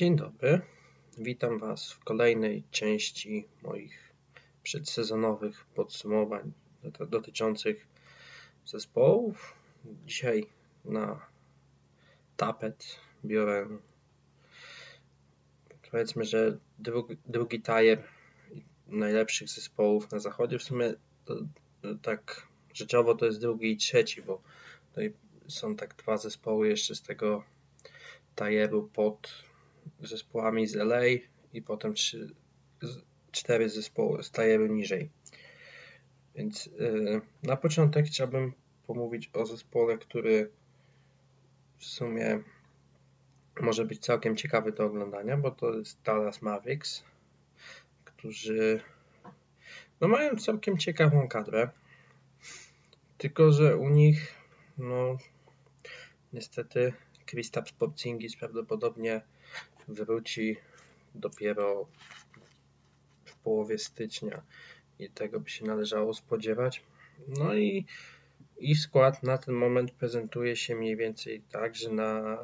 Dzień dobry. Witam Was w kolejnej części moich przedsezonowych podsumowań dotyczących zespołów. Dzisiaj na tapet biorę powiedzmy, że drugi, drugi tier najlepszych zespołów na zachodzie. W sumie to, to tak rzeczowo to jest drugi i trzeci, bo tutaj są tak dwa zespoły jeszcze z tego tieru pod zespołami z LA i potem trzy, cztery zespoły tieru niżej. Więc yy, na początek chciałbym pomówić o zespole, który w sumie może być całkiem ciekawy do oglądania, bo to jest Dallas Mavericks, którzy no mają całkiem ciekawą kadrę. Tylko, że u nich no niestety Kristaps Porzingis prawdopodobnie wróci dopiero w połowie stycznia i tego by się należało spodziewać. No i, i skład na ten moment prezentuje się mniej więcej tak, że na,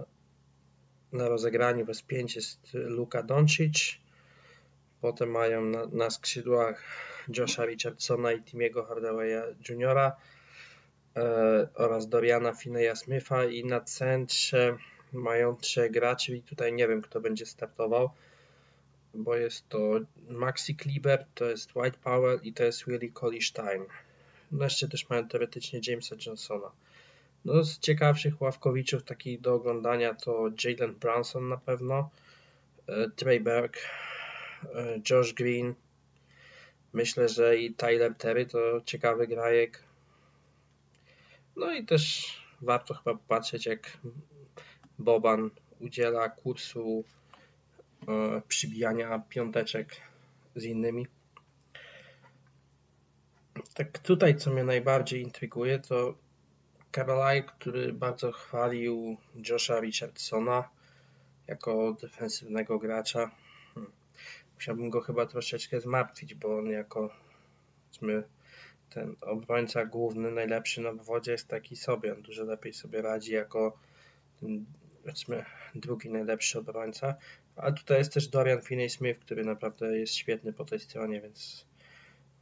na rozegraniu bez 5 jest Luka Doncic, potem mają na, na skrzydłach Josha Richardsona i Timiego Hardawaya Jr. E, oraz Doriana Fineya Smitha i na centrze mają trzech graczy i tutaj nie wiem kto będzie startował, bo jest to Maxi Kleber, to jest White Power i to jest Willie Colley Stein. Wreszcie też mają teoretycznie Jamesa Johnsona. No z ciekawszych ławkowiczów takich do oglądania to Jalen Brunson na pewno, e, Trey Berg, e, Josh Green, myślę, że i Tyler Terry to ciekawy grajek. No i też warto chyba popatrzeć jak Boban udziela kursu e, przybijania piąteczek z innymi. Tak tutaj, co mnie najbardziej intryguje, to Carolina, który bardzo chwalił Josha Richardsona jako defensywnego gracza. Hmm. Musiałbym go chyba troszeczkę zmartwić, bo on jako ten obrońca główny, najlepszy na wodzie jest taki sobie. On dużo lepiej sobie radzi jako powiedzmy drugi najlepszy obrońca. A tutaj jest też Dorian Finney-Smith, który naprawdę jest świetny po tej stronie, więc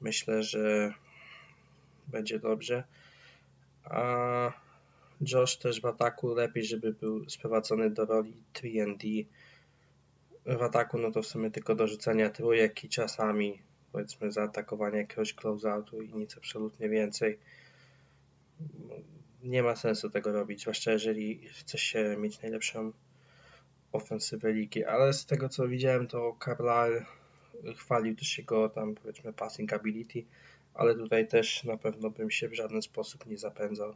myślę, że będzie dobrze. A Josh też w ataku lepiej, żeby był sprowadzony do roli 3D. W ataku no to w sumie tylko do rzucania trójek i czasami powiedzmy zaatakowanie jakiegoś closeoutu i nic absolutnie więcej nie ma sensu tego robić, zwłaszcza jeżeli chce się mieć najlepszą ofensywę ligi, ale z tego co widziałem to Carlisle chwalił też jego tam powiedzmy passing ability, ale tutaj też na pewno bym się w żaden sposób nie zapędzał.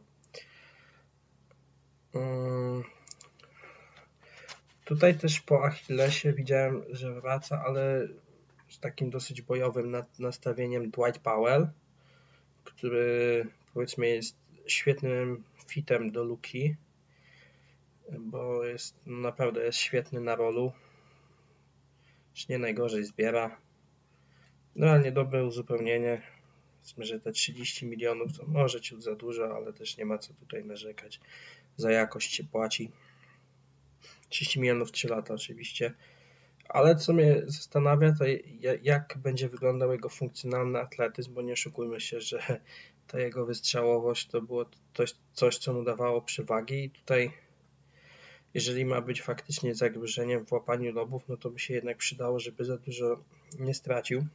Hmm. Tutaj też po Achillesie widziałem, że wraca, ale z takim dosyć bojowym nastawieniem Dwight Powell, który powiedzmy jest świetnym fitem do Luki, bo jest naprawdę jest świetny na rolu. Już nie najgorzej zbiera. Ale niedobre uzupełnienie. Powiedzmy, że te 30 milionów to może ciut za dużo, ale też nie ma co tutaj narzekać. Za jakość się płaci. 30 milionów 3 lata oczywiście. Ale co mnie zastanawia, to jak będzie wyglądał jego funkcjonalny atletyzm, bo nie oszukujmy się, że ta jego wystrzałowość to było coś, coś co mu dawało przewagi i tutaj jeżeli ma być faktycznie zagrożeniem w łapaniu lobów, no to by się jednak przydało, żeby za dużo nie stracił.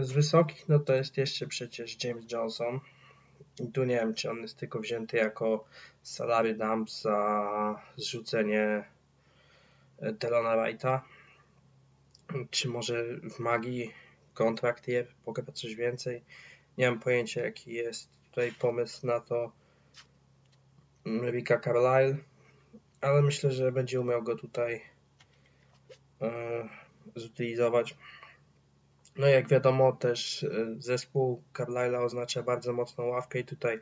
Z wysokich, no to jest jeszcze przecież James Johnson. I tu nie wiem, czy on jest tylko wzięty jako salary dump za zrzucenie Delona Wrighta, czy może w magii kontrakt je, pogra coś więcej. Nie mam pojęcia jaki jest tutaj pomysł na to Rika Carlisle, ale myślę, że będzie umiał go tutaj e, zutylizować. No jak wiadomo też e, zespół Carlisle'a oznacza bardzo mocną ławkę i tutaj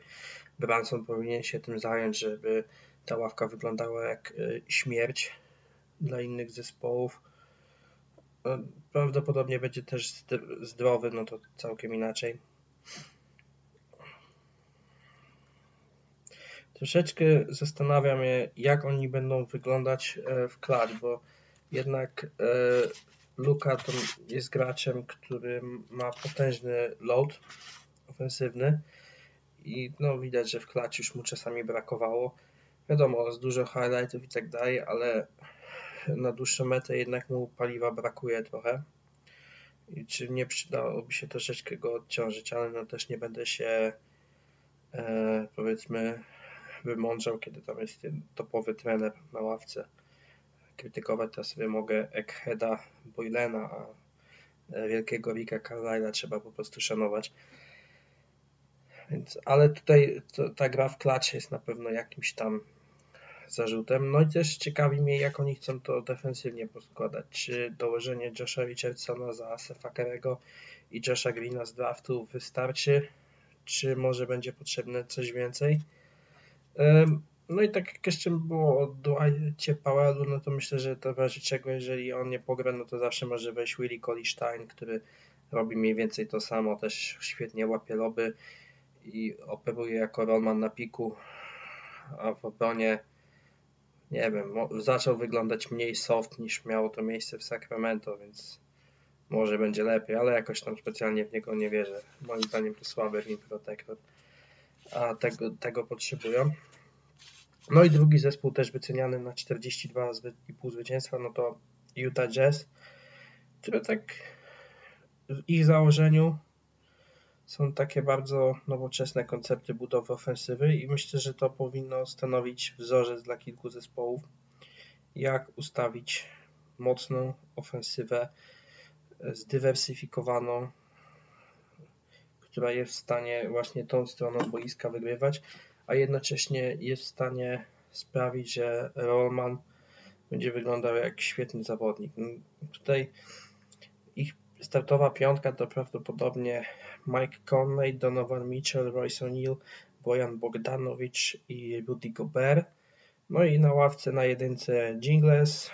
Branson powinien się tym zająć, żeby ta ławka wyglądała jak e, śmierć dla innych zespołów. Prawdopodobnie będzie też zdrowy, no to całkiem inaczej. Troszeczkę zastanawiam się, jak oni będą wyglądać e, w klacz, bo jednak e, Luka jest graczem, który ma potężny load ofensywny i no widać, że w klacz już mu czasami brakowało. Wiadomo, z dużo highlightów i tak dalej, ale na dłuższą metę jednak mu paliwa brakuje trochę. I czy nie przydałoby się troszeczkę go odciążyć, ale no też nie będę się e, powiedzmy wymądrzał, kiedy tam jest topowy trener na ławce. Krytykować to sobie mogę Eggheada Boylena, a wielkiego Ricka Carlyle'a trzeba po prostu szanować. Więc, ale tutaj to, ta gra w klacie jest na pewno jakimś tam zarzutem. No i też ciekawi mnie, jak oni chcą to defensywnie poskładać. Czy dołożenie Josha Richardsona za Sefa Kerego i Josha Greena z draftu wystarczy, czy może będzie potrzebne coś więcej? No i tak jak jeszcze było o Dwightie Powellu, no to myślę, że to w razie czego, jeżeli on nie pogra, no to zawsze może wejść Willie Collie który robi mniej więcej to samo, też świetnie łapie loby i operuje jako rollman na piku, a w obronie nie wiem, zaczął wyglądać mniej soft niż miało to miejsce w Sacramento, więc może będzie lepiej, ale jakoś tam specjalnie w niego nie wierzę. Moim zdaniem to słaby rim protector, a tego, tego potrzebują. No i drugi zespół też wyceniany na 42,5 zwycięstwa, no to Utah Jazz, które tak w ich założeniu są takie bardzo nowoczesne koncepty budowy ofensywy i myślę, że to powinno stanowić wzorzec dla kilku zespołów, jak ustawić mocną ofensywę zdywersyfikowaną, która jest w stanie właśnie tą stroną boiska wygrywać, a jednocześnie jest w stanie sprawić, że Rollman będzie wyglądał jak świetny zawodnik. Tutaj ich startowa piątka to prawdopodobnie Mike Conley, Donovan Mitchell, Royce O'Neal, Bojan Bogdanowicz i Rudy Gobert. No i na ławce na jedynce Jingles.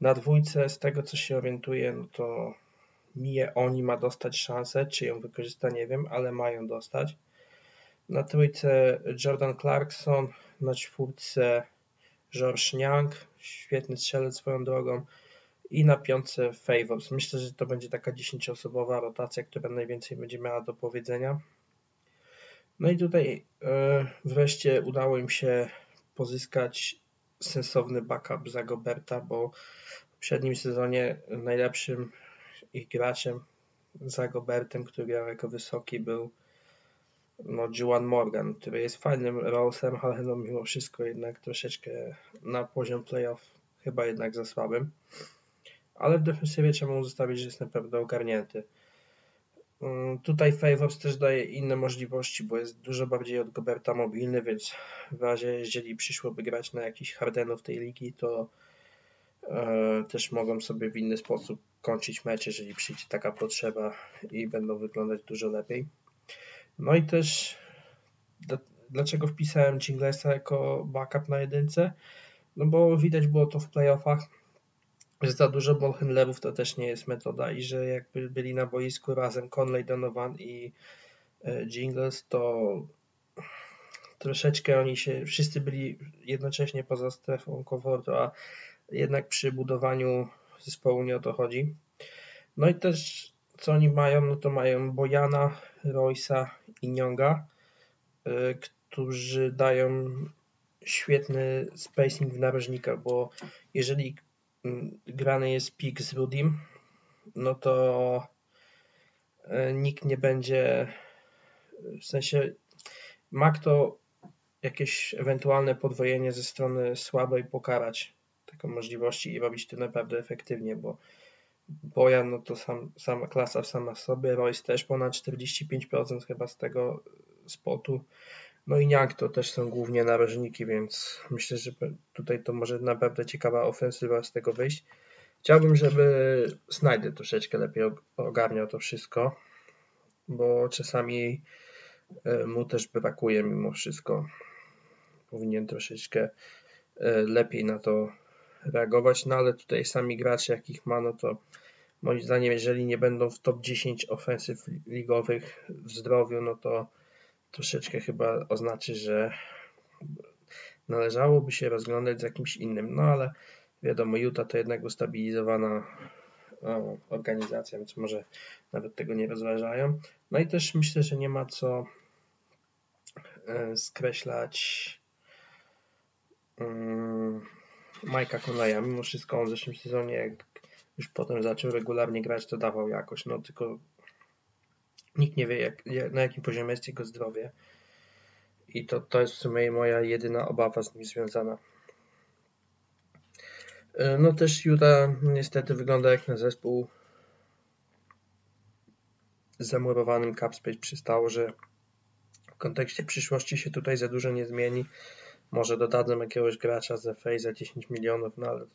Na dwójce, z tego co się orientuję, no to Mie Oni ma dostać szansę, czy ją wykorzysta nie wiem, ale mają dostać. Na trójce Jordan Clarkson, na czwórce George Niang, świetny strzelec swoją drogą i na piątce Favors. Myślę, że to będzie taka 10-osobowa rotacja, która najwięcej będzie miała do powiedzenia. No i tutaj e, wreszcie udało im się pozyskać sensowny backup za Goberta, bo w poprzednim sezonie najlepszym ich graczem za Gobertem, który grał jako wysoki był no, Juan Morgan, który jest fajnym rollsem, ale no mimo wszystko jednak troszeczkę na poziom playoff chyba jednak za słabym ale w defensywie trzeba mu zostawić, że jest naprawdę ogarnięty. Mm, tutaj Favors też daje inne możliwości, bo jest dużo bardziej od Goberta mobilny, więc w razie jeżeli przyszłoby grać na jakiś Hardenów tej ligi, to e, też mogą sobie w inny sposób kończyć mecz, jeżeli przyjdzie taka potrzeba i będą wyglądać dużo lepiej. No i też dlaczego wpisałem Jinglesa jako backup na jedynce? No bo widać było to w playoffach, że za dużo ballhandlerów to też nie jest metoda i że jakby byli na boisku razem Conley, Donovan i e, Jingles, to troszeczkę oni się, wszyscy byli jednocześnie poza strefą komfortu, a jednak przy budowaniu zespołu nie o to chodzi. No i też co oni mają, no to mają Bojana, Roysa i Nyonga, e, którzy dają świetny spacing w narożnikach, bo jeżeli grany jest pik z Rudim, no to e, nikt nie będzie, w sensie ma kto jakieś ewentualne podwojenie ze strony słabej pokarać taką możliwości i robić to naprawdę efektywnie, bo Bojan no to sam, sama klasa sama w sobie, Royce też ponad 45% chyba z tego spotu no i Niang to też są głównie narożniki, więc myślę, że tutaj to może naprawdę ciekawa ofensywa z tego wyjść. Chciałbym, żeby Snyder troszeczkę lepiej ogarniał to wszystko, bo czasami e, mu też brakuje mimo wszystko. Powinien troszeczkę e, lepiej na to reagować, no ale tutaj sami gracze, jakich ma, no to moim zdaniem, jeżeli nie będą w top 10 ofensyw ligowych w zdrowiu, no to troszeczkę chyba oznaczy, że należałoby się rozglądać z jakimś innym, no ale wiadomo, Utah to jednak ustabilizowana no, organizacja, więc może nawet tego nie rozważają. No i też myślę, że nie ma co e, skreślać um, Majka Conleya. Mimo wszystko on w zeszłym sezonie, jak już potem zaczął regularnie grać, to dawał jakoś, no tylko nikt nie wie jak, na jakim poziomie jest jego zdrowie. I to, to jest w sumie moja jedyna obawa z nim związana. E, no też Utah niestety wygląda jak na zespół z zamurowanym capspace przystało, że w kontekście przyszłości się tutaj za dużo nie zmieni. Może dodadzą jakiegoś gracza za FA za 10 milionów, no ale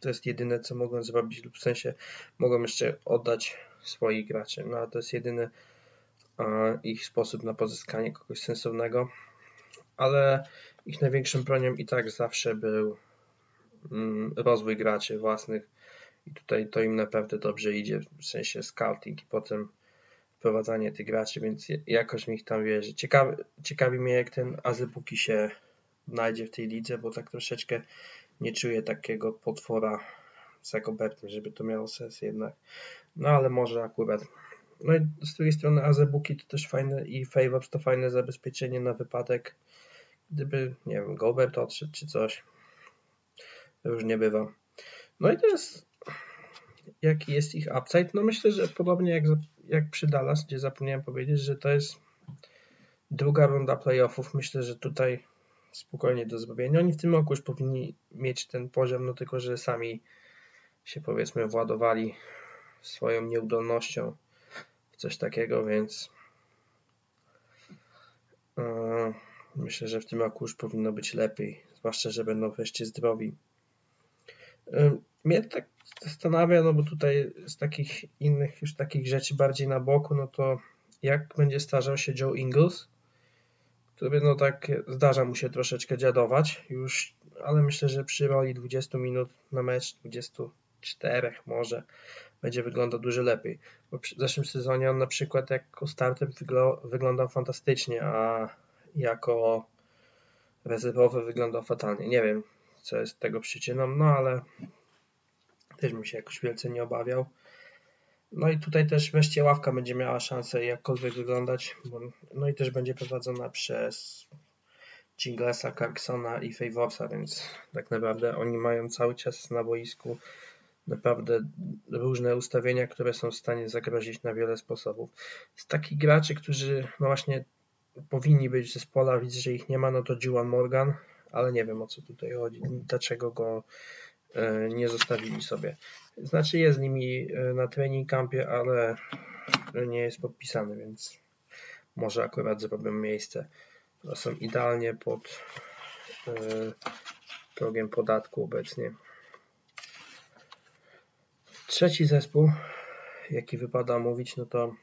to jest jedyne co mogą zrobić lub w sensie mogą jeszcze oddać swoich graczy. No a to jest jedyny ich sposób na pozyskanie kogoś sensownego. Ale ich największym bronią i tak zawsze był Mm, rozwój graczy własnych i tutaj to im naprawdę dobrze idzie, w sensie scouting i potem wprowadzanie tych graczy, więc jakoś mi ich tam wierzy. Ciekawi, ciekawi mnie jak ten Azybuki się znajdzie w tej lidze, bo tak troszeczkę nie czuję takiego potwora z Jakobertem, żeby to miało sens jednak. No ale może akurat. No i z drugiej strony Azebuki to też fajne i Favors to fajne zabezpieczenie na wypadek, gdyby, nie wiem, Gobert odszedł czy coś różnie bywa. No i teraz jaki jest ich upside? No myślę, że podobnie jak, jak przy Dallas, gdzie zapomniałem powiedzieć, że to jest druga runda playoffów. Myślę, że tutaj spokojnie do zrobienia. Oni w tym roku już powinni mieć ten poziom, no tylko, że sami się powiedzmy władowali swoją nieudolnością w coś takiego, więc yy, myślę, że w tym roku już powinno być lepiej, zwłaszcza, że będą wreszcie zdrowi. Mnie tak zastanawia, no bo tutaj z takich innych już takich rzeczy bardziej na boku, no to jak będzie starzał się Joe Ingles, który no tak zdarza mu się troszeczkę dziadować już, ale myślę, że przy roli 20 minut na mecz, 24 może, będzie wyglądał dużo lepiej. Bo w zeszłym sezonie on na przykład jako starter wyglądał fantastycznie, a jako rezerwowy wyglądał fatalnie. Nie wiem, co jest tego przyczyną, no ale też bym się jakoś wielce nie obawiał. No i tutaj też wreszcie ławka będzie miała szansę jakkolwiek wyglądać, bo, no i też będzie prowadzona przez Jinglesa, Clarksona i Favorsa, więc tak naprawdę oni mają cały czas na boisku naprawdę różne ustawienia, które są w stanie zagrozić na wiele sposobów. Z takich graczy, którzy no właśnie powinni być w zespole, widzę, że ich nie ma, no to Juan Morgan, ale nie wiem o co tutaj chodzi, dlaczego go e, nie zostawili sobie. Znaczy jest z nimi e, na trening campie, ale nie jest podpisany, więc może akurat zrobię miejsce. Są idealnie pod e, progiem podatku obecnie. Trzeci zespół, jaki wypada mówić, no to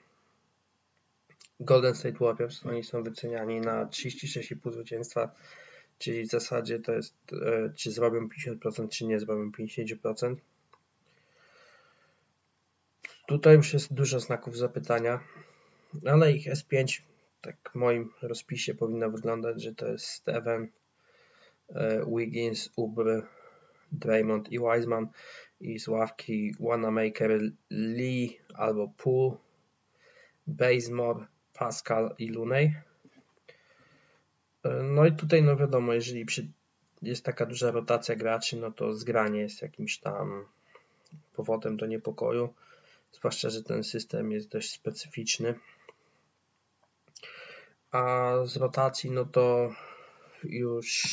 Golden State Warriors. Oni są wyceniani na 36,5 zwycięstwa Czyli w zasadzie to jest, e, czy zrobią 50%, czy nie zrobią 50%. Tutaj już jest dużo znaków zapytania, ale ich S5, tak w moim rozpisie powinno wyglądać, że to jest Steven, e, Wiggins, Ubry, Draymond i Wiseman i z ławki Wanamaker, Lee albo Poole, Bazemore, Pascal i Looney. No i tutaj, no wiadomo, jeżeli przy, jest taka duża rotacja graczy, no to zgranie jest jakimś tam powodem do niepokoju. Zwłaszcza, że ten system jest dość specyficzny. A z rotacji, no to już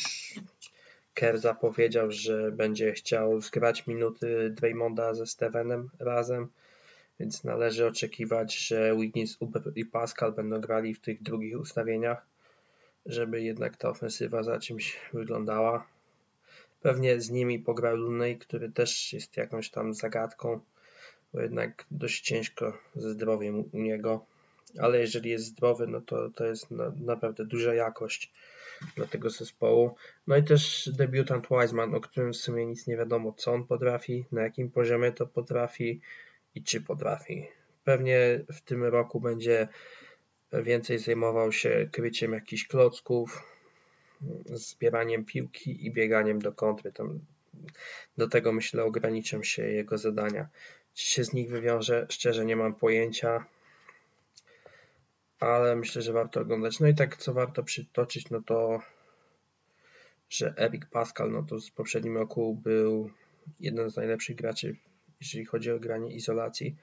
Kerr zapowiedział, że będzie chciał zgrać minuty Draymonda ze Stevenem razem, więc należy oczekiwać, że Wiggins i Pascal będą grali w tych drugich ustawieniach żeby jednak ta ofensywa za czymś wyglądała. Pewnie z nimi pograł Lunej, który też jest jakąś tam zagadką, bo jednak dość ciężko ze zdrowiem u niego. Ale jeżeli jest zdrowy, no to to jest na, naprawdę duża jakość dla tego zespołu. No i też debiutant Wiseman, o którym w sumie nic nie wiadomo, co on potrafi, na jakim poziomie to potrafi i czy potrafi. Pewnie w tym roku będzie więcej zajmował się kryciem jakichś klocków, zbieraniem piłki i bieganiem do kontry. Tam do tego myślę ograniczą się jego zadania. Się z nich wywiąże? Szczerze nie mam pojęcia, ale myślę, że warto oglądać. No i tak co warto przytoczyć, no to że Eric Pascal, no to z poprzednim roku był jeden z najlepszych graczy, jeżeli chodzi o granie izolacji.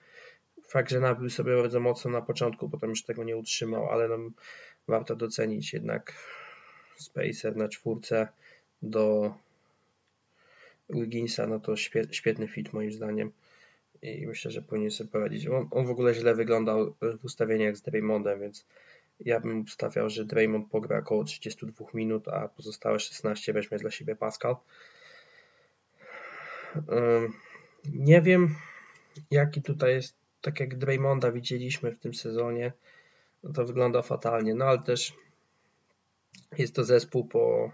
Fakt, że nabił sobie bardzo mocno na początku, potem już tego nie utrzymał, ale no, warto docenić jednak Spacer na czwórce do Wigginsa, no to świetny fit moim zdaniem i myślę, że powinien sobie poradzić. On, on w ogóle źle wyglądał w ustawieniach z Draymondem, więc ja bym stawiał, że Draymond pogra około 32 minut, a pozostałe 16 weźmie dla siebie Pascal. Nie wiem, jaki tutaj jest, tak jak Draymonda widzieliśmy w tym sezonie, to wygląda fatalnie, no ale też jest to zespół po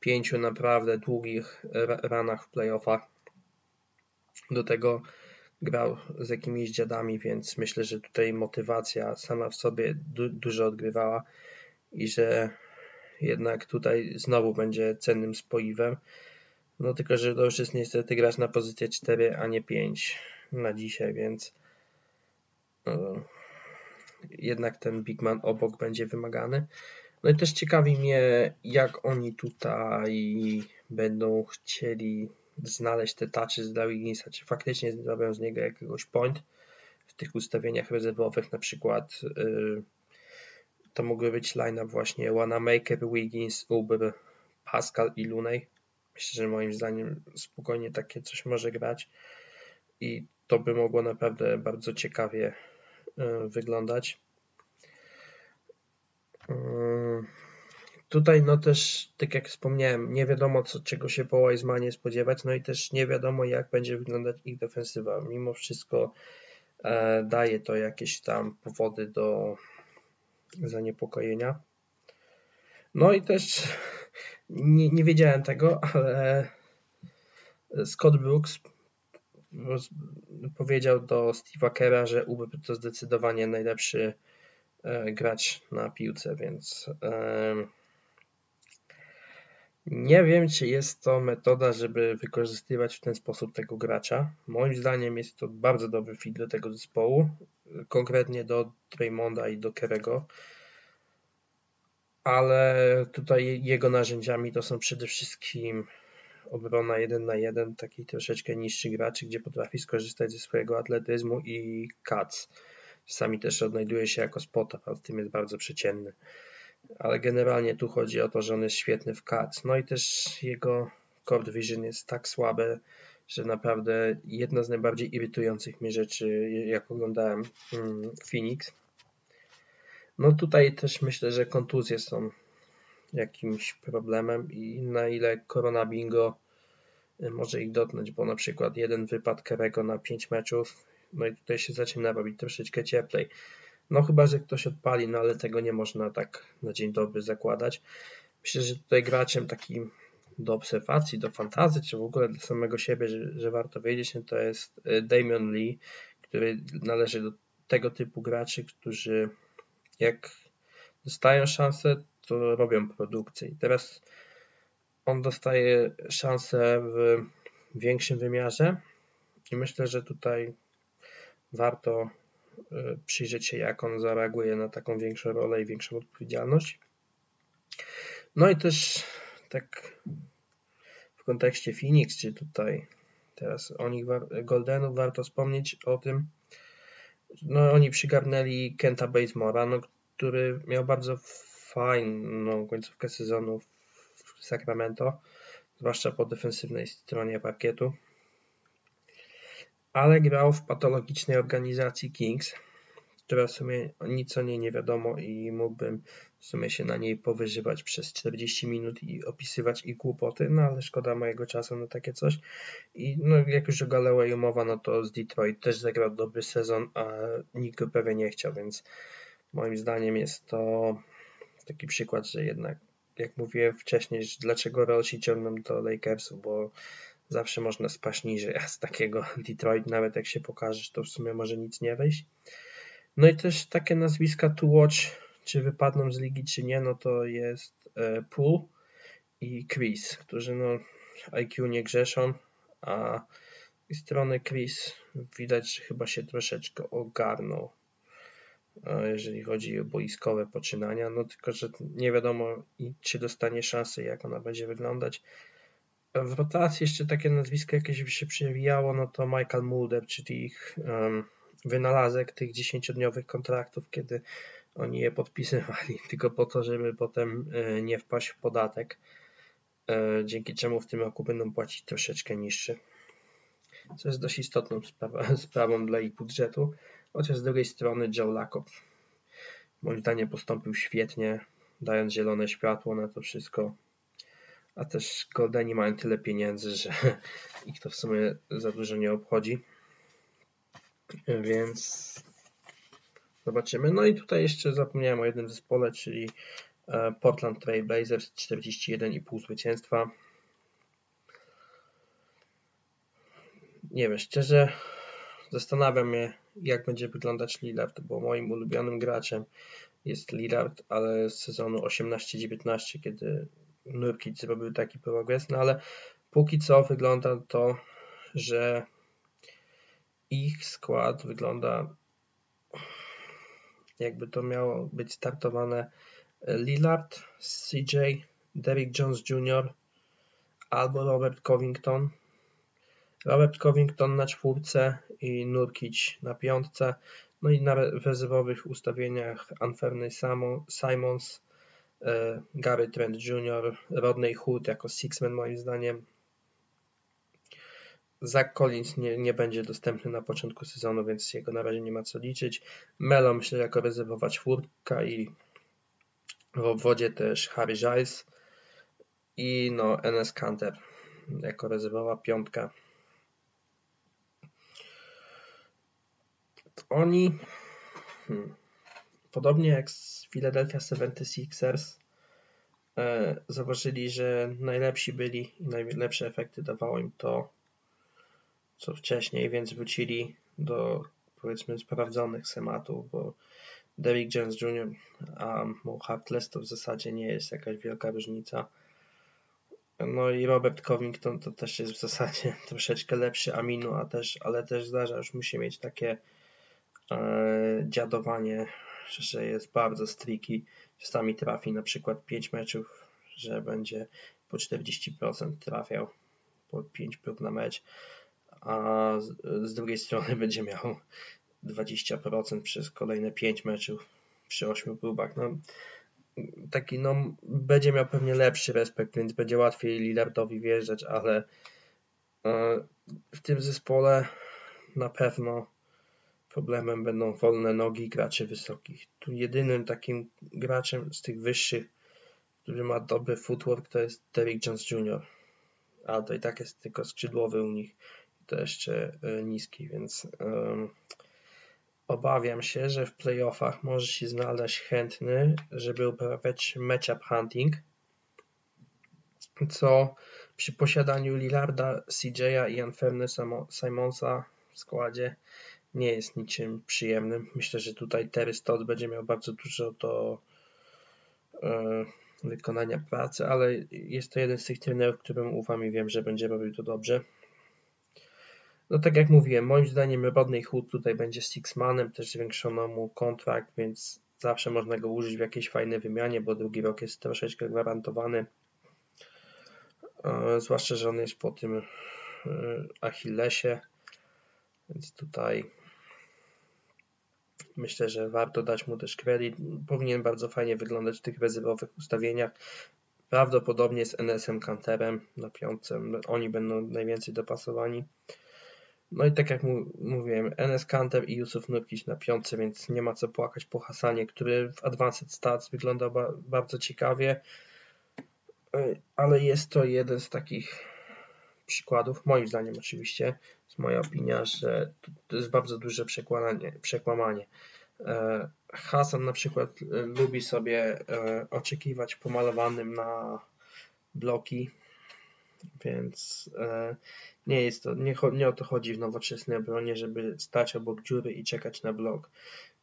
pięciu naprawdę długich ranach w playoffach. Do tego grał z jakimiś dziadami, więc myślę, że tutaj motywacja sama w sobie du dużo odgrywała i że jednak tutaj znowu będzie cennym spoiwem. No tylko, że to już jest niestety grać na pozycję 4, a nie 5 na dzisiaj, więc no, jednak ten Bigman obok będzie wymagany. No i też ciekawi mnie, jak oni tutaj będą chcieli znaleźć te touchy z Wigginsa, czy faktycznie zrobią z niego jakiegoś point w tych ustawieniach rezerwowych, na przykład yy, to mógłby być line-up właśnie Wanamaker, Wiggins, Uber, Pascal i Lunej. Myślę, że moim zdaniem spokojnie takie coś może grać i to by mogło naprawdę bardzo ciekawie yy, wyglądać. Yy. Tutaj no też, tak jak wspomniałem, nie wiadomo co, czego się po Wisemanie spodziewać, no i też nie wiadomo jak będzie wyglądać ich defensywa. Mimo wszystko e, daje to jakieś tam powody do zaniepokojenia. No i też nie, nie wiedziałem tego, ale Scott Brooks powiedział do Steve'a Kera, że UB to zdecydowanie najlepszy e, gracz na piłce, więc nie wiem, czy jest to metoda, żeby wykorzystywać w ten sposób tego gracza. Moim zdaniem jest to bardzo dobry fit do tego zespołu, konkretnie do Draymonda i do Kerego. Ale tutaj jego narzędziami to są przede wszystkim obrona 1 na 1, taki troszeczkę niższy graczy, gdzie potrafi skorzystać ze swojego atletyzmu i cuts. Czasami też odnajduje się jako spota, a w tym jest bardzo przeciętny ale generalnie tu chodzi o to, że on jest świetny w cut. No i też jego core vision jest tak słabe, że naprawdę jedna z najbardziej irytujących mnie rzeczy, jak oglądałem mm, Phoenix. No tutaj też myślę, że kontuzje są jakimś problemem i na ile Corona Bingo y, może ich dotknąć, bo na przykład jeden wypad Kerego na 5 meczów, no i tutaj się zaczyna robić troszeczkę cieplej. No chyba, że ktoś odpali, no ale tego nie można tak na dzień dobry zakładać. Myślę, że tutaj graczem takim do obserwacji, do fantazji, czy w ogóle dla samego siebie, że, że warto wiedzieć, no to jest e, Damian Lee, który należy do tego typu graczy, którzy jak dostają szansę, to robią produkcję. I teraz on dostaje szansę w większym wymiarze i myślę, że tutaj warto przyjrzeć się, jak on zareaguje na taką większą rolę i większą odpowiedzialność. No i też tak w kontekście Phoenix, czy tutaj teraz o nich Goldenów warto wspomnieć o tym, no oni przygarnęli Kenta Bazemora, no, który miał bardzo fajną końcówkę sezonu w Sacramento, zwłaszcza po defensywnej stronie parkietu ale grał w patologicznej organizacji Kings, która w sumie nic o niej nie wiadomo i mógłbym w sumie się na niej powyżywać przez 40 minut i opisywać ich głupoty, no ale szkoda mojego czasu na takie coś. I no, jak już o Galloway mowa, no to z Detroit też zagrał dobry sezon, a nikt go pewnie nie chciał, więc moim zdaniem jest to taki przykład, że jednak, jak mówiłem wcześniej, dlaczego Rosi ciągną do Lakersu, bo zawsze można spaść niżej, a z takiego Detroit nawet jak się pokażesz, to w sumie może nic nie wejść. No i też takie nazwiska to watch, czy wypadną z ligi, czy nie, no to jest e, Pool, i Chris, którzy no IQ nie grzeszą, a z strony Chris widać, że chyba się troszeczkę ogarnął, jeżeli chodzi o boiskowe poczynania, no tylko, że nie wiadomo czy dostanie szansę, jak ona będzie wyglądać. W rotacji jeszcze takie nazwisko jakieś by się przewijało, no to Michael Mulder, czyli ich um, wynalazek tych 10-dniowych kontraktów, kiedy oni je podpisywali, tylko po to, żeby potem e, nie wpaść w podatek, e, dzięki czemu w tym roku będą płacić troszeczkę niższy. Co jest dość istotną sprawą dla ich budżetu, chociaż z drugiej strony Joe Lacob moim zdaniem postąpił świetnie, dając zielone światło na to wszystko, a też Goldeni mają tyle pieniędzy, że ich to w sumie za dużo nie obchodzi. Więc zobaczymy. No i tutaj jeszcze zapomniałem o jednym zespole, czyli e, Portland Trail Blazers 41,5 zwycięstwa. Nie wiem, szczerze zastanawiam się, jak będzie wyglądać Lillard, bo moim ulubionym graczem jest Lillard, ale z sezonu 18-19, kiedy Nurkic zrobił taki progres, no ale póki co wygląda to, że ich skład wygląda jakby to miało być startowane Lillard, CJ, Derrick Jones Jr. albo Robert Covington. Robert Covington na czwórce i Nurkic na piątce. No i na rezerwowych ustawieniach Anferny Simons, e, Gary Trent Jr., Rodney Hood jako sixman moim zdaniem, Zach Collins nie, nie będzie dostępny na początku sezonu, więc jego na razie nie ma co liczyć. Melo myślę jako rezerwowa czwórka i w obwodzie też Harry Giles i no NS Canter jako rezerwowa piątka. Oni hmm, podobnie jak z Philadelphia 76ers e, zauważyli, że najlepsi byli i najlepsze efekty dawało im to co wcześniej, więc wrócili do powiedzmy sprawdzonych schematów, bo Derrick Jones Jr. a Mo Harkless to w zasadzie nie jest jakaś wielka różnica. No i Robert Covington to też jest w zasadzie troszeczkę lepszy Aminu, a też, ale też zdarza, już musi mieć takie e, dziadowanie, że jest bardzo striki. Czasami trafi na przykład 5 meczów, że będzie po 40% trafiał po 5 prób na mecz a z drugiej strony będzie miał 20% przez kolejne 5 meczów przy 8 próbach. No, taki no, będzie miał pewnie lepszy respekt, więc będzie łatwiej Lillardowi wjeżdżać, ale e, w tym zespole na pewno problemem będą wolne nogi graczy wysokich. Tu jedynym takim graczem z tych wyższych, który ma dobry footwork to jest Derrick Jones Jr. Ale to i tak jest tylko skrzydłowy u nich to jeszcze e, niski, więc um, obawiam się, że w playoffach może się znaleźć chętny, żeby uprawiać matchup hunting, co przy posiadaniu Lillarda, CJ'a i Anferne Simonsa w składzie nie jest niczym przyjemnym. Myślę, że tutaj Terry Stott będzie miał bardzo dużo do e, wykonania pracy, ale jest to jeden z tych trenerów, którym ufam i wiem, że będzie robił to dobrze. No tak jak mówiłem, moim zdaniem Rodney Hood tutaj będzie Sixmanem, też zwiększono mu kontrakt, więc zawsze można go użyć w jakiejś fajnej wymianie, bo drugi rok jest troszeczkę gwarantowany. E, zwłaszcza, że on jest po tym e, Achillesie, więc tutaj myślę, że warto dać mu też kredyt. Powinien bardzo fajnie wyglądać w tych rezerwowych ustawieniach. Prawdopodobnie z NSM Canterem na piątce. Oni będą najwięcej dopasowani. No i tak jak mówiłem, Enes Kanter i Yusuf Nurkic na piątce, więc nie ma co płakać po Hasanie, który w Advanced Stats wygląda ba bardzo ciekawie, e, ale jest to jeden z takich przykładów, moim zdaniem oczywiście, jest moja opinia, że to jest bardzo duże przekłamanie. E, Hasan na przykład e, lubi sobie oczekiwać pomalowanym na bloki, więc nie jest to, nie, nie o to chodzi w nowoczesnej obronie, żeby stać obok dziury i czekać na blok,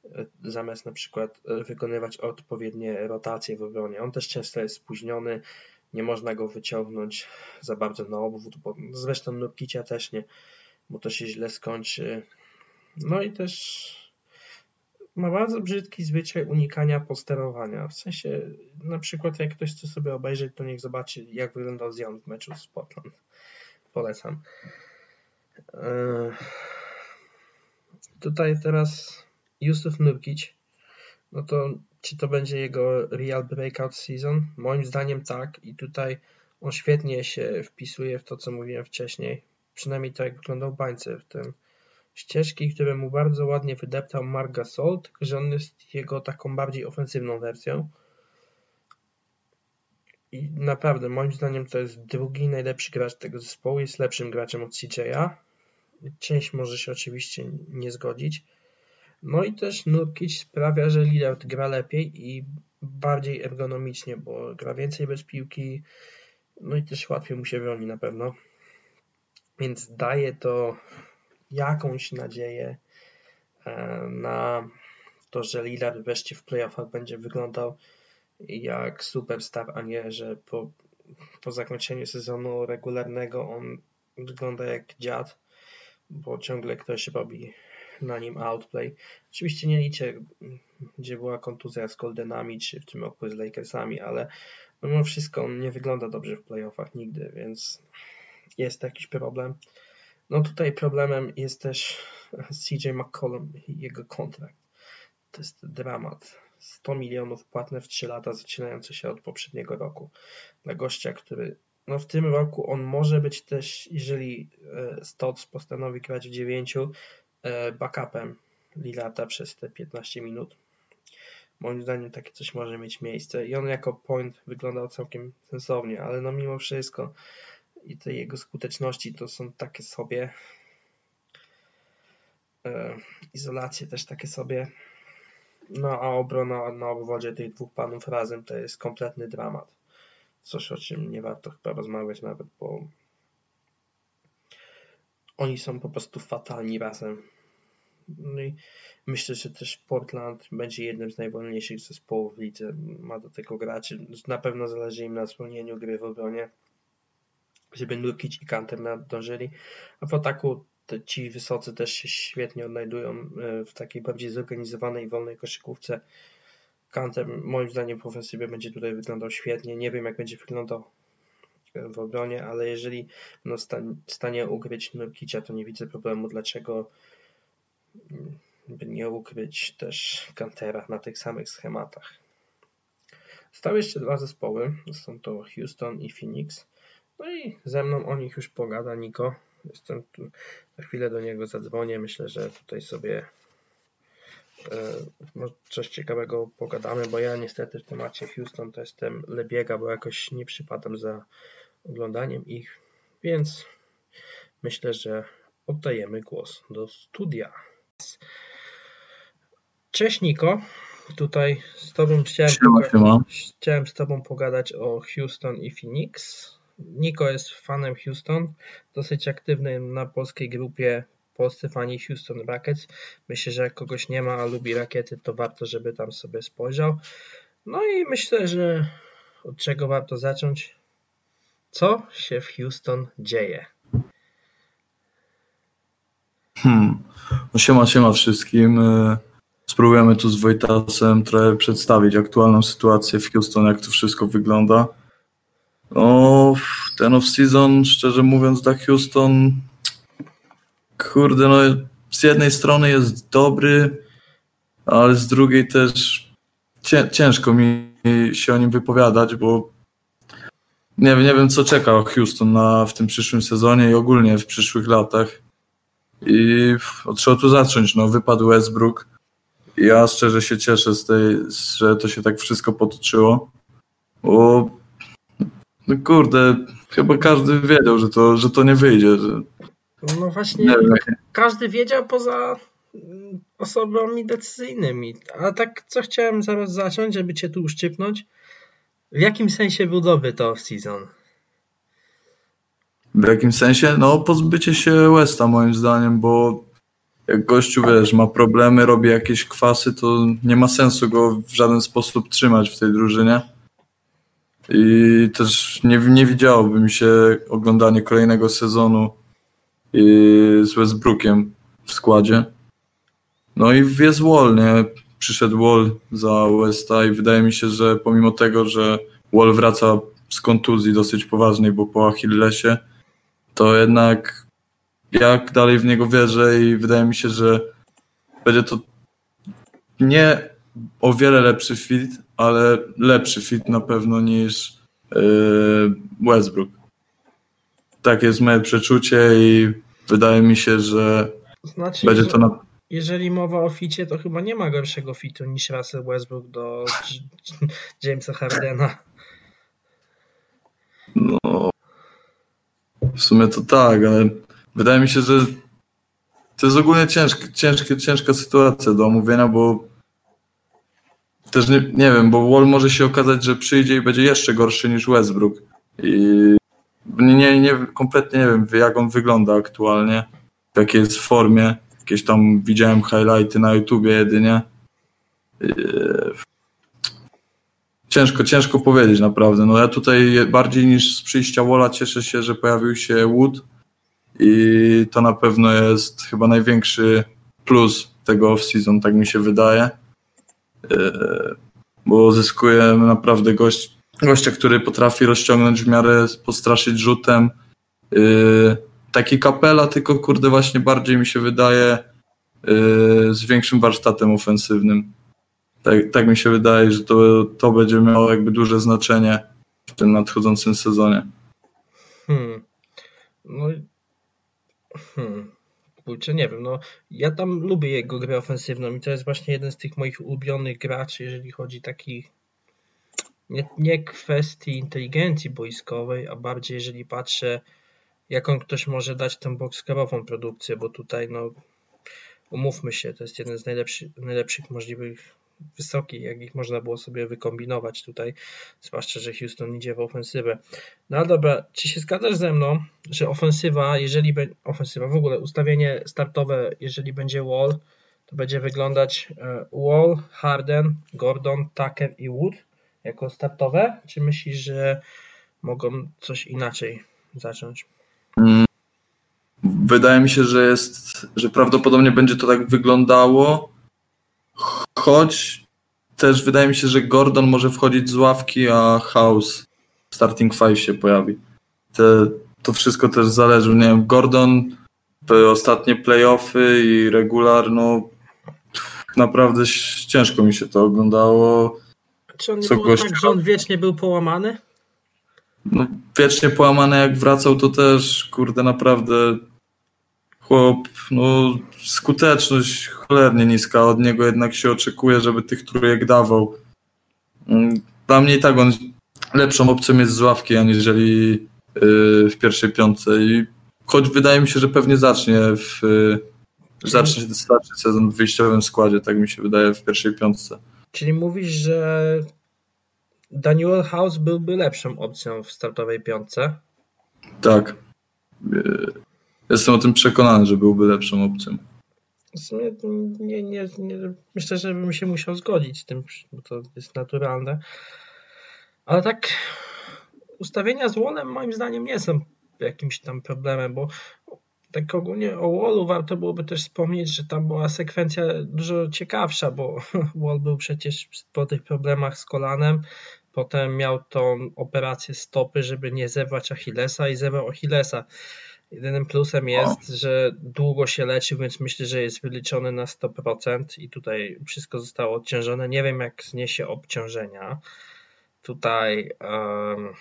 e, zamiast na przykład e, wykonywać odpowiednie rotacje w obronie. On też często jest spóźniony, nie można go wyciągnąć za bardzo na obwód, bo zresztą Nurkicia też nie, bo to się źle skończy. No i też ma bardzo brzydki zwyczaj unikania posterowania. W sensie, na przykład jak ktoś chce sobie obejrzeć, to niech zobaczy jak wyglądał Zion w meczu z Portland. Polecam. Eee, tutaj teraz Yusuf Nurkic. No to czy to będzie jego real breakout season? Moim zdaniem tak i tutaj on świetnie się wpisuje w to, co mówiłem wcześniej. Przynajmniej tak wyglądał bańce w tym ścieżki, które mu bardzo ładnie wydeptał Mark Gasol, że on jest jego taką bardziej ofensywną wersją. I naprawdę, moim zdaniem, to jest drugi najlepszy gracz tego zespołu. Jest lepszym graczem od CJ'a. Część może się oczywiście nie zgodzić. No i też Nurkic sprawia, że Lillard gra lepiej i bardziej ergonomicznie, bo gra więcej bez piłki, no i też łatwiej mu się broni na pewno. Więc daje to jakąś nadzieję e, na to, że Lillard wreszcie w playoffach będzie wyglądał jak superstar, a nie, że po, po zakończeniu sezonu regularnego on wygląda jak dziad, bo ciągle ktoś robi na nim outplay. Oczywiście nie liczę, gdzie była kontuzja z Goldenami, czy w tym roku z Lakersami, ale mimo wszystko on nie wygląda dobrze w playoffach nigdy, więc jest jakiś problem. No tutaj problemem jest też CJ McCollum i jego kontrakt. To jest dramat. 100 milionów płatne w 3 lata, zaczynające się od poprzedniego roku. Dla gościa, który no w tym roku on może być też, jeżeli e, Stotts postanowi grać w 9, e, backupem Lilata przez te 15 minut. Moim zdaniem takie coś może mieć miejsce i on jako point wyglądał całkiem sensownie, ale no mimo wszystko i te jego skuteczności to są takie sobie. E, izolacje też takie sobie. No a obrona na obwodzie tych dwóch panów razem to jest kompletny dramat. Coś o czym nie warto chyba rozmawiać nawet, bo oni są po prostu fatalni razem. No i myślę, że też Portland będzie jednym z najwolniejszych zespołów w lidze. Ma do tego graczy. Na pewno zależy im na spełnieniu gry w obronie żeby Nurkic i Kanter nadążyli. A w ataku ci wysocy też się świetnie odnajdują e, w takiej bardziej zorganizowanej, wolnej koszykówce. Kanter moim zdaniem w ofensywie będzie tutaj wyglądał świetnie. Nie wiem jak będzie wyglądał e, w obronie, ale jeżeli no, w stanie ukryć Nurkicia, to nie widzę problemu, dlaczego mm, by nie ukryć też Kantera na tych samych schematach. Stały jeszcze dwa zespoły, są to Houston i Phoenix. No i ze mną o nich już pogada Niko. Jestem tu, za chwilę do niego zadzwonię. Myślę, że tutaj sobie e, coś ciekawego pogadamy, bo ja niestety w temacie Houston to jestem lebiega, bo jakoś nie przypadam za oglądaniem ich, więc myślę, że oddajemy głos do studia. Cześć Niko, tutaj z Tobą chciałem, chciałem z Tobą pogadać o Houston i Phoenix. Niko jest fanem Houston, dosyć aktywnym na polskiej grupie polscy fani Houston Rockets. Myślę, że jak kogoś nie ma, a lubi rakiety, to warto, żeby tam sobie spojrzał. No i myślę, że od czego warto zacząć? Co się w Houston dzieje? Hmm. No siema, siema wszystkim. E, spróbujemy tu z Wojtasem trochę przedstawić aktualną sytuację w Houston, jak to wszystko wygląda. No, ten off-season, szczerze mówiąc, dla Houston, kurde, no z jednej strony jest dobry, ale z drugiej też ciężko mi się o nim wypowiadać, bo nie nie wiem co czeka Houston na, w tym przyszłym sezonie i ogólnie w przyszłych latach. I trzeba tu zacząć. No, wypadł Westbrook. Ja szczerze się cieszę z tej, że to się tak wszystko potoczyło, bo no kurde, chyba każdy wiedział, że to, że to nie wyjdzie. Że... No właśnie, każdy wiedział poza mm, osobami decyzyjnymi. A tak, co chciałem zaraz zacząć, żeby cię tu uszczypnąć? W jakim sensie był dobry to off-season? W jakim sensie? No, pozbycie się Westa moim zdaniem, bo jak gościu, wiesz, ma problemy, robi jakieś kwasy, to nie ma sensu go w żaden sposób trzymać w tej drużynie. I też nie, nie widziałoby mi się oglądanie kolejnego sezonu z Westbrookiem w składzie. No i jest Wall, nie? Przyszedł Wall za Westa i wydaje mi się, że pomimo tego, że Wall wraca z kontuzji dosyć poważnej, bo po Achillesie, to jednak jak dalej w niego wierzę i wydaje mi się, że będzie to nie o wiele lepszy fit, ale lepszy fit na pewno niż yy, Westbrook. Tak jest moje przeczucie i wydaje mi się, że znaczy, będzie to na... Jeżeli mowa o ficie, to chyba nie ma gorszego fitu niż Russell Westbrook do Jamesa Hardena. No, w sumie to tak, ale wydaje mi się, że to jest ogólnie ciężka, ciężka, ciężka sytuacja do omówienia, bo też nie, nie wiem, bo Wall może się okazać, że przyjdzie i będzie jeszcze gorszy niż Westbrook. I nie, nie, kompletnie nie wiem, jak on wygląda aktualnie, w jakiej jest formie. Jakieś tam widziałem highlighty na YouTubie jedynie. Ciężko, ciężko powiedzieć naprawdę. No ja tutaj bardziej niż z przyjścia Walla cieszę się, że pojawił się Wood i to na pewno jest chyba największy plus tego off-season, tak mi się wydaje. E, bo zyskujemy naprawdę gość, gościa, który potrafi rozciągnąć w miarę, postraszyć rzutem. E, taki kapela, tylko kurde właśnie bardziej mi się wydaje e, z większym warsztatem ofensywnym. Tak, tak mi się wydaje, że to, to będzie miało jakby duże znaczenie w tym nadchodzącym sezonie. Hmm. No, hmm. Kurczę, nie wiem, no ja tam lubię jego grę ofensywną i to jest właśnie jeden z tych moich ulubionych graczy, jeżeli chodzi taki nie, nie kwestii inteligencji boiskowej, a bardziej jeżeli patrzę, jaką ktoś może dać tę boxkerową produkcję, bo tutaj no umówmy się, to jest jeden z najlepszych, najlepszych możliwych wysoki, jak ich można było sobie wykombinować tutaj, zwłaszcza, że Houston idzie w ofensywę. No dobra, czy się zgadzasz ze mną, że ofensywa, jeżeli będzie, ofensywa, w ogóle ustawienie startowe, jeżeli będzie Wall, to będzie wyglądać e, Wall, Harden, Gordon, Tucker i Wood jako startowe? Czy myślisz, że mogą coś inaczej zacząć? Wydaje mi się, że jest, że prawdopodobnie będzie to tak wyglądało, choć też wydaje mi się, że Gordon może wchodzić z ławki, a House starting five się pojawi. Te, to wszystko też zależy. Nie wiem, Gordon, ostatnie playoffy i regular, no naprawdę ciężko mi się to oglądało. Czy on nie Co było gość... tak, że on wiecznie był połamany? No, wiecznie połamany jak wracał, to też, kurde, naprawdę chłop, no skuteczność cholernie niska, od niego jednak się oczekuje, żeby tych trójek dawał. Mm, dla mnie i tak on lepszą opcją jest z ławki, aniżeli yy, w pierwszej piątce i choć wydaje mi się, że pewnie zacznie w yy, zacznie starczy sezon w wyjściowym składzie, tak mi się wydaje, w pierwszej piątce. Czyli mówisz, że Daniel House byłby lepszą opcją w startowej piątce? Tak. Yy, Jestem o tym przekonany, że byłby lepszą opcją. Nie, nie, nie, myślę, że bym się musiał zgodzić z tym, bo to jest naturalne. Ale tak ustawienia z Wallem moim zdaniem nie są jakimś tam problemem, bo tak ogólnie o Wallu warto byłoby też wspomnieć, że tam była sekwencja dużo ciekawsza, bo Wall był przecież po tych problemach z kolanem, potem miał tą operację stopy, żeby nie zebrać Achillesa i zebrał Achillesa. Jedynym plusem jest, że długo się leczył, więc myślę, że jest wyliczony na 100% i tutaj wszystko zostało odciążone. Nie wiem, jak zniesie obciążenia. Tutaj. Um...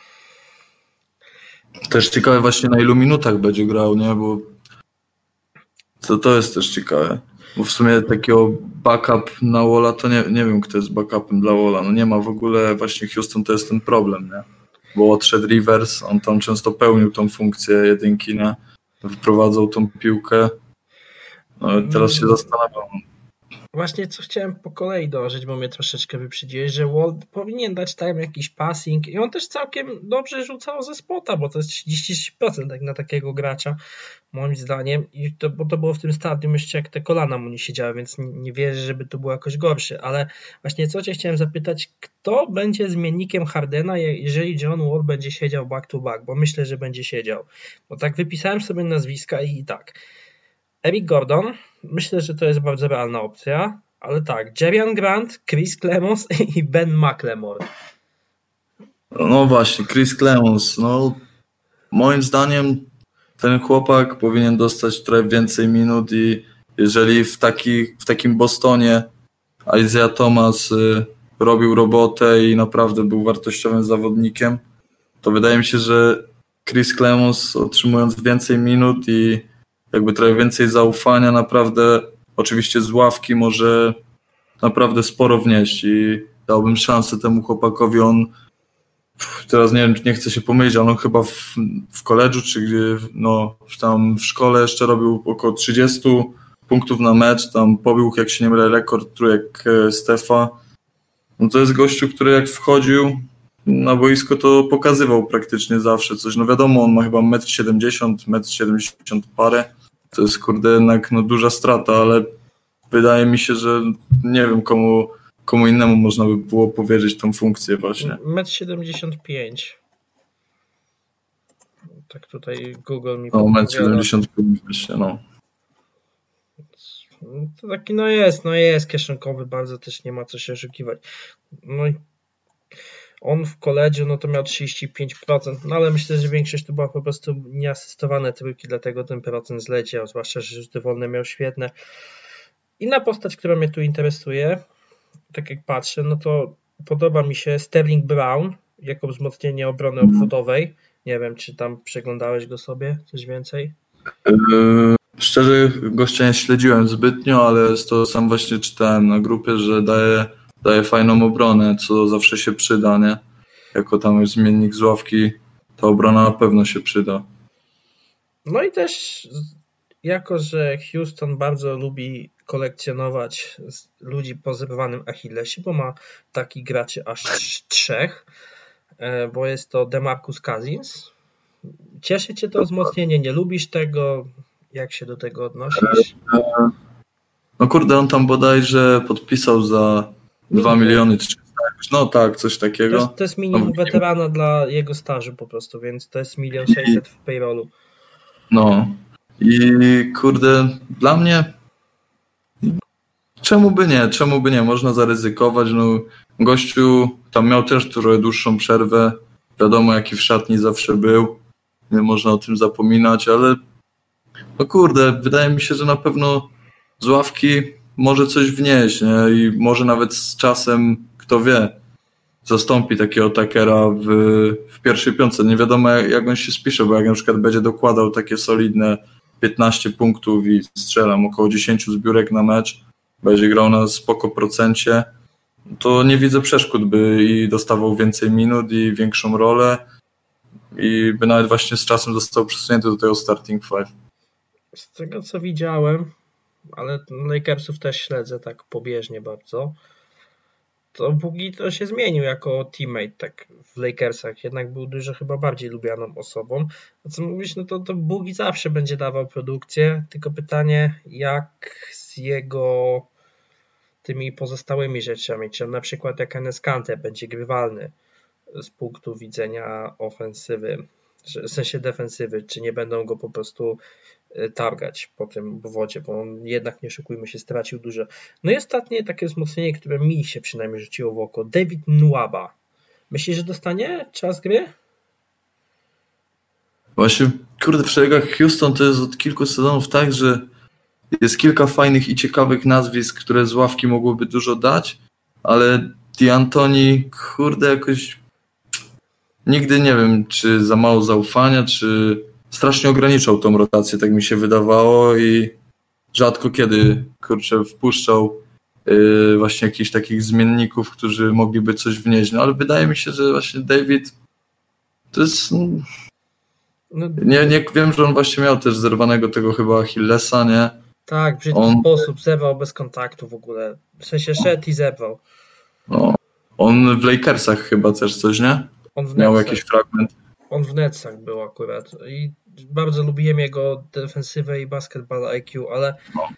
Też ciekawe właśnie na ilu minutach będzie grał, nie? Bo to, to jest też ciekawe. Bo w sumie takiego backup na Walla to nie, nie wiem, kto jest backupem dla Walla. No nie ma w ogóle, właśnie Houston to jest ten problem, nie? Bo odszedł Rivers, on tam często pełnił tą funkcję jedynki, nie? Wyprowadzał tą piłkę. No, teraz się zastanawiam, Właśnie co chciałem po kolei dołożyć, bo mnie troszeczkę wyprzedziłeś, że Wall powinien dać tam jakiś passing i on też całkiem dobrze rzucał ze spota, bo to jest 33% tak na takiego gracza, moim zdaniem, i to, bo to było w tym stadium jeszcze jak te kolana mu nie siedziały, więc nie, nie wierzę, żeby to było jakoś gorsze, ale właśnie co cię chciałem zapytać, kto będzie zmiennikiem Hardena, jeżeli John Wall będzie siedział back to back, bo myślę, że będzie siedział, bo tak wypisałem sobie nazwiska i tak, Eric Gordon, myślę, że to jest bardzo realna opcja, ale tak, Jerian Grant, Chris Clemons i Ben McLemore. No właśnie, Chris Clemons, no moim zdaniem ten chłopak powinien dostać trochę więcej minut i jeżeli w, taki, w takim Bostonie Isaiah Thomas y, robił robotę i naprawdę był wartościowym zawodnikiem, to wydaje mi się, że Chris Clemons otrzymując więcej minut i jakby trochę więcej zaufania, naprawdę oczywiście z ławki może naprawdę sporo wnieść i dałbym szansę temu chłopakowi. On teraz nie nie chcę się pomylić, ale on chyba w, w koledżu, czy no, tam w szkole jeszcze robił około 30 punktów na mecz, tam pobił, jak się nie mylę, rekord trójek e, Stefa. No to jest gościu, który jak wchodził na boisko, to pokazywał praktycznie zawsze coś. No wiadomo, on ma chyba 1,70 m, 1,70 m parę, to jest kurde jednak no, duża strata, ale wydaje mi się, że nie wiem komu, komu innemu można by było powierzyć tą funkcję właśnie. 1,75 m. Tak tutaj Google mi No, 1,75 m właśnie, no. To taki no jest, no jest kieszonkowy, bardzo też nie ma co się oszukiwać. No i on w koledze no to miał 35%, no ale myślę, że większość to była po prostu nieasystowane trójki, dlatego ten procent zleciał, zwłaszcza, że rzuty wolne miał świetne. Inna postać, która mnie tu interesuje, tak jak patrzę, no to podoba mi się Sterling Brown jako wzmocnienie obrony obwodowej. Nie wiem, czy tam przeglądałeś go sobie, coś więcej? Yy, szczerze, gościa nie śledziłem zbytnio, ale to sam właśnie czytałem na grupie, że daje daje fajną obronę, co zawsze się przyda, nie? Jako tam jest zmiennik z ławki, ta obrona na pewno się przyda. No i też jako, że Houston bardzo lubi kolekcjonować ludzi po zrywanym Achillesie, bo ma takich graczy aż trzech, e, bo jest to Demarcus Cousins. Cieszy Cię to wzmocnienie? Nie lubisz tego? Jak się do tego odnosisz? No kurde, on tam bodajże podpisał za 2 miliony 300 No tak, coś takiego. To jest, to jest minimum no, weterana dla jego stażu po prostu, więc to jest milion 600 w payrollu. No. I kurde, dla mnie czemu by nie, czemu by nie, można zaryzykować, no gościu tam miał też trochę dłuższą przerwę, wiadomo jaki w szatni zawsze był, nie można o tym zapominać, ale no kurde, wydaje mi się, że na pewno z ławki może coś wnieść nie? i może nawet z czasem, kto wie, zastąpi takiego takera w, w pierwszej piątce. Nie wiadomo jak on się spisze, bo jak na przykład będzie dokładał takie solidne 15 punktów i strzelam około 10 zbiórek na mecz, będzie grał na spoko procencie, to nie widzę przeszkód, by i dostawał więcej minut i większą rolę i by nawet właśnie z czasem został przesunięty do tego starting five. Z tego co widziałem, ale Lakersów też śledzę tak pobieżnie bardzo. To Bugi to się zmienił jako teammate tak w Lakersach, jednak był dużo chyba bardziej lubianą osobą. A co mówisz, no to, to Bugi zawsze będzie dawał produkcję, tylko pytanie jak z jego tymi pozostałymi rzeczami, czy na przykład jak Enes Kante będzie grywalny z punktu widzenia ofensywy, w sensie defensywy, czy nie będą go po prostu targać po tym wodzie, bo on jednak, nie szukujmy się, stracił dużo. No i ostatnie takie wzmocnienie, które mi się przynajmniej rzuciło w oko, David Nwaba. Myślisz, że dostanie czas gry? Właśnie, kurde, w szeregach Houston to jest od kilku sezonów tak, że jest kilka fajnych i ciekawych nazwisk, które z ławki mogłyby dużo dać, ale D'Antoni, kurde, jakoś nigdy nie wiem, czy za mało zaufania, czy strasznie ograniczał tą rotację, tak mi się wydawało i rzadko kiedy, kurczę, wpuszczał yy, właśnie jakichś takich zmienników, którzy mogliby coś wnieść. No ale wydaje mi się, że właśnie David to jest... No, nie, nie wiem, że on właśnie miał też zerwanego tego chyba Achillesa, nie? Tak, w brzydki on... sposób, zerwał bez kontaktu w ogóle. W sensie szedł i zerwał. No. On w Lakersach chyba też coś, nie? On w Miał jakiś fragment. On w Netsach był akurat i bardzo lubiłem jego defensywę i basketball IQ, ale no.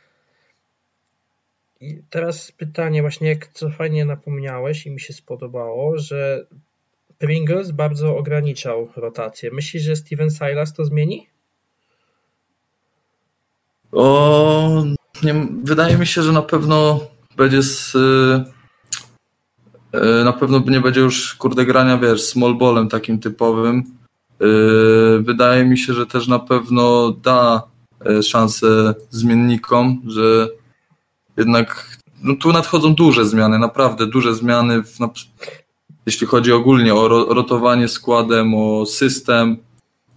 I teraz pytanie właśnie, jak co fajnie napomniałeś i mi się spodobało, że Pringles bardzo ograniczał rotację. Myślisz, że Steven Silas to zmieni? O, nie, wydaje mi się, że na pewno będzie z, yy, na pewno nie będzie już kurde grania, wiesz, small ballem takim typowym. Yy, wydaje mi się, że też na pewno da szansę zmiennikom, że jednak no, tu nadchodzą duże zmiany, naprawdę duże zmiany, w, na, jeśli chodzi ogólnie o ro, rotowanie składem, o system.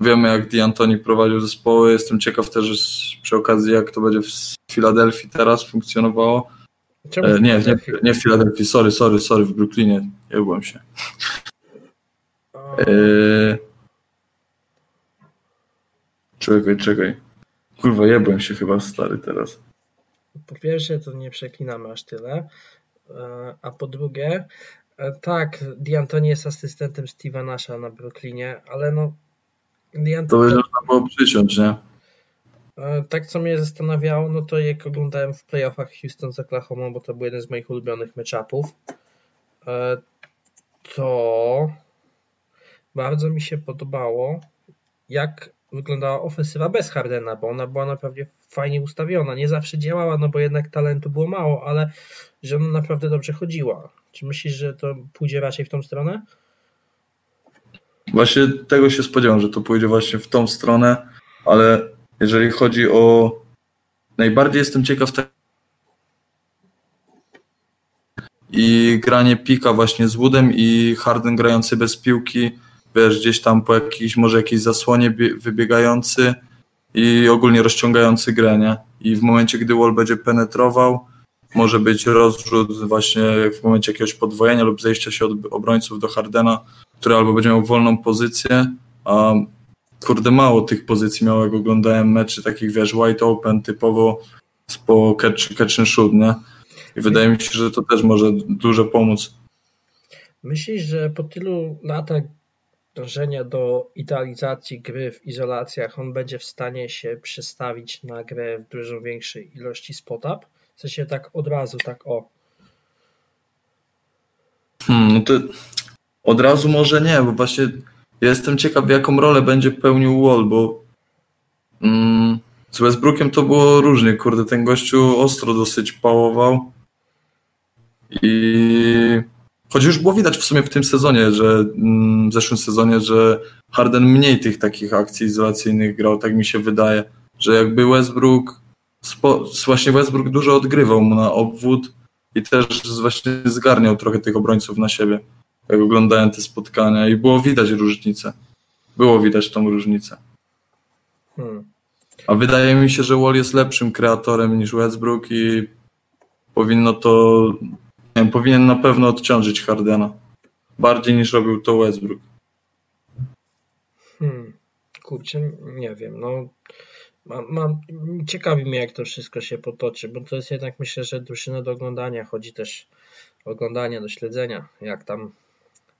Wiemy, jak D'Antoni prowadził zespoły. Jestem ciekaw też przy okazji, jak to będzie w Filadelfii teraz funkcjonowało. E, nie, nie, nie w Filadelfii, sorry, sorry, sorry, w Brooklynie. Jebłem się. E... Czekaj, czekaj. Kurwa, jebłem się chyba stary teraz po pierwsze, to nie przeklinamy aż tyle, e, a po drugie, e, tak, D'Antoni jest asystentem Steve'a Nasha na Brooklynie, ale no D'Antoni... To by można było przyciąć, nie? E, tak, co mnie zastanawiało, no to jak oglądałem w playoffach Houston z Oklahoma, bo to był jeden z moich ulubionych matchupów, to bardzo mi się podobało, jak wyglądała ofensywa bez Hardena, bo ona była naprawdę fajnie ustawiona. Nie zawsze działała, no bo jednak talentu było mało, ale że ona naprawdę dobrze chodziła. Czy myślisz, że to pójdzie raczej w tą stronę? Właśnie tego się spodziewam, że to pójdzie właśnie w tą stronę, ale jeżeli chodzi o. Najbardziej jestem ciekaw te... i granie pika właśnie z Woodem i Harden grający bez piłki wiesz, gdzieś tam po jakiejś, może jakiejś zasłonie wybiegający i ogólnie rozciągający grę, nie? I w momencie, gdy wall będzie penetrował, może być rozrzut właśnie w momencie jakiegoś podwojenia lub zejścia się od obrońców do Hardena, który albo będzie miał wolną pozycję, a kurde mało tych pozycji miał, jak oglądałem meczy takich, wiesz, wide open, typowo po catch, catch and shoot, nie? I wydaje mi się, że to też może dużo pomóc. Myślisz, że po tylu latach dążenia do idealizacji gry w izolacjach, on będzie w stanie się przestawić na grę w dużo większej ilości spot-up? W sensie tak od razu, tak o. Hmm, no to od razu może nie, bo właśnie jestem ciekaw, jaką rolę będzie pełnił Wall, bo mm, z Westbrookiem to było różnie, kurde, ten gościu ostro dosyć pałował i Choć już było widać w sumie w tym sezonie, że mm, w zeszłym sezonie, że Harden mniej tych takich akcji izolacyjnych grał, tak mi się wydaje, że jakby Westbrook, spo, właśnie Westbrook dużo odgrywał mu na obwód i też właśnie zgarniał trochę tych obrońców na siebie, jak oglądałem te spotkania i było widać różnicę. Było widać tą różnicę. Hmm. A wydaje mi się, że Wall jest lepszym kreatorem niż Westbrook i powinno to powinien na pewno odciążyć Hardena. Bardziej niż robił to Westbrook. Hmm. Kurczę, nie wiem. No, mam, ciekawi mnie, jak to wszystko się potoczy, bo to jest jednak, myślę, że drużyna do oglądania. Chodzi też o oglądanie, do śledzenia, jak tam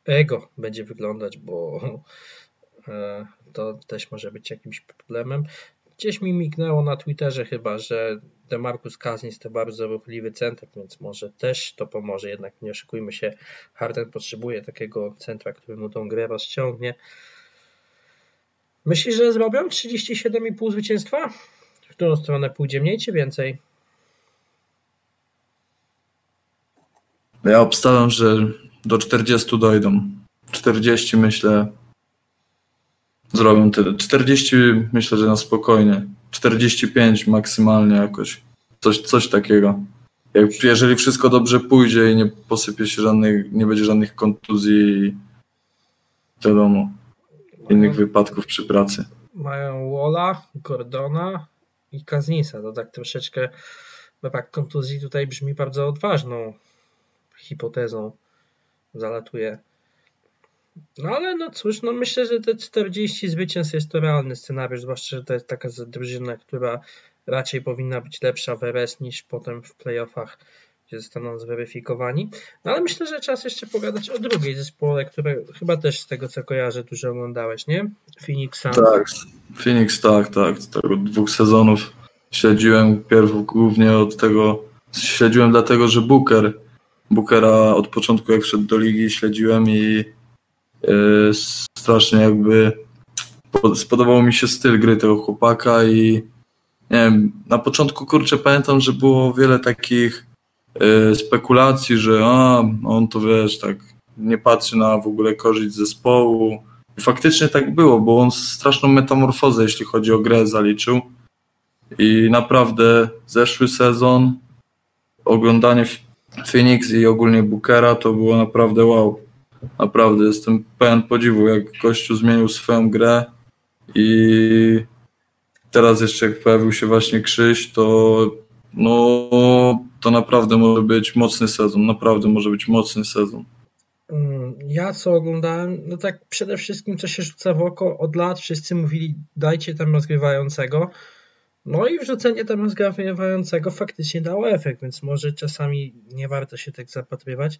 ego będzie wyglądać, bo e, to też może być jakimś problemem. Gdzieś mi mignęło na Twitterze chyba, że Demarcus Cousins to bardzo ruchliwy center, więc może też to pomoże. Jednak nie oszukujmy się, Harden potrzebuje takiego centra, który mu tą grę rozciągnie. Myślisz, że zrobią 37,5 zwycięstwa? W którą stronę pójdzie mniej czy więcej? Ja obstawiam, że do 40 dojdą. 40 myślę zrobią tyle. 40 myślę, że na spokojnie. 45 maksymalnie jakoś. Coś, coś takiego. Jak, jeżeli wszystko dobrze pójdzie i nie posypie się żadnych, nie będzie żadnych kontuzji i wiadomo, innych wypadków przy pracy. Mają Wola, Gordona i Kaznisa. To tak troszeczkę brak kontuzji tutaj brzmi bardzo odważną hipotezą. Zalatuje. No ale no cóż, no myślę, że te 40 zwycięstw jest to realny scenariusz, zwłaszcza, że to jest taka drużyna, która raczej powinna być lepsza w RS niż potem w playoffach, gdzie zostaną zweryfikowani. No ale myślę, że czas jeszcze pogadać o drugiej zespole, które chyba też z tego co kojarzę dużo oglądałeś, nie? Phoenix. Tak, Phoenix tak, tak. Z tego dwóch sezonów śledziłem pierw głównie od tego, śledziłem dlatego, że Booker, Bookera od początku jak wszedł do ligi śledziłem i strasznie jakby spodobał mi się styl gry tego chłopaka i nie wiem, na początku kurczę pamiętam, że było wiele takich yy, spekulacji, że a, on to wiesz, tak nie patrzy na w ogóle korzyść zespołu. I faktycznie tak było, bo on straszną metamorfozę, jeśli chodzi o grę, zaliczył. I naprawdę zeszły sezon, oglądanie Phoenix i ogólnie Bookera to było naprawdę wow. Naprawdę jestem pełen podziwu, jak gościu zmienił swoją grę i teraz jeszcze jak pojawił się właśnie Krzyś, to no to naprawdę może być mocny sezon, naprawdę może być mocny sezon. Mm, ja co oglądałem, no tak przede wszystkim co się rzuca w oko, od lat wszyscy mówili dajcie tam rozgrywającego, no i wrzucenie tam rozgrywającego faktycznie dało efekt, więc może czasami nie warto się tak zapatrywać.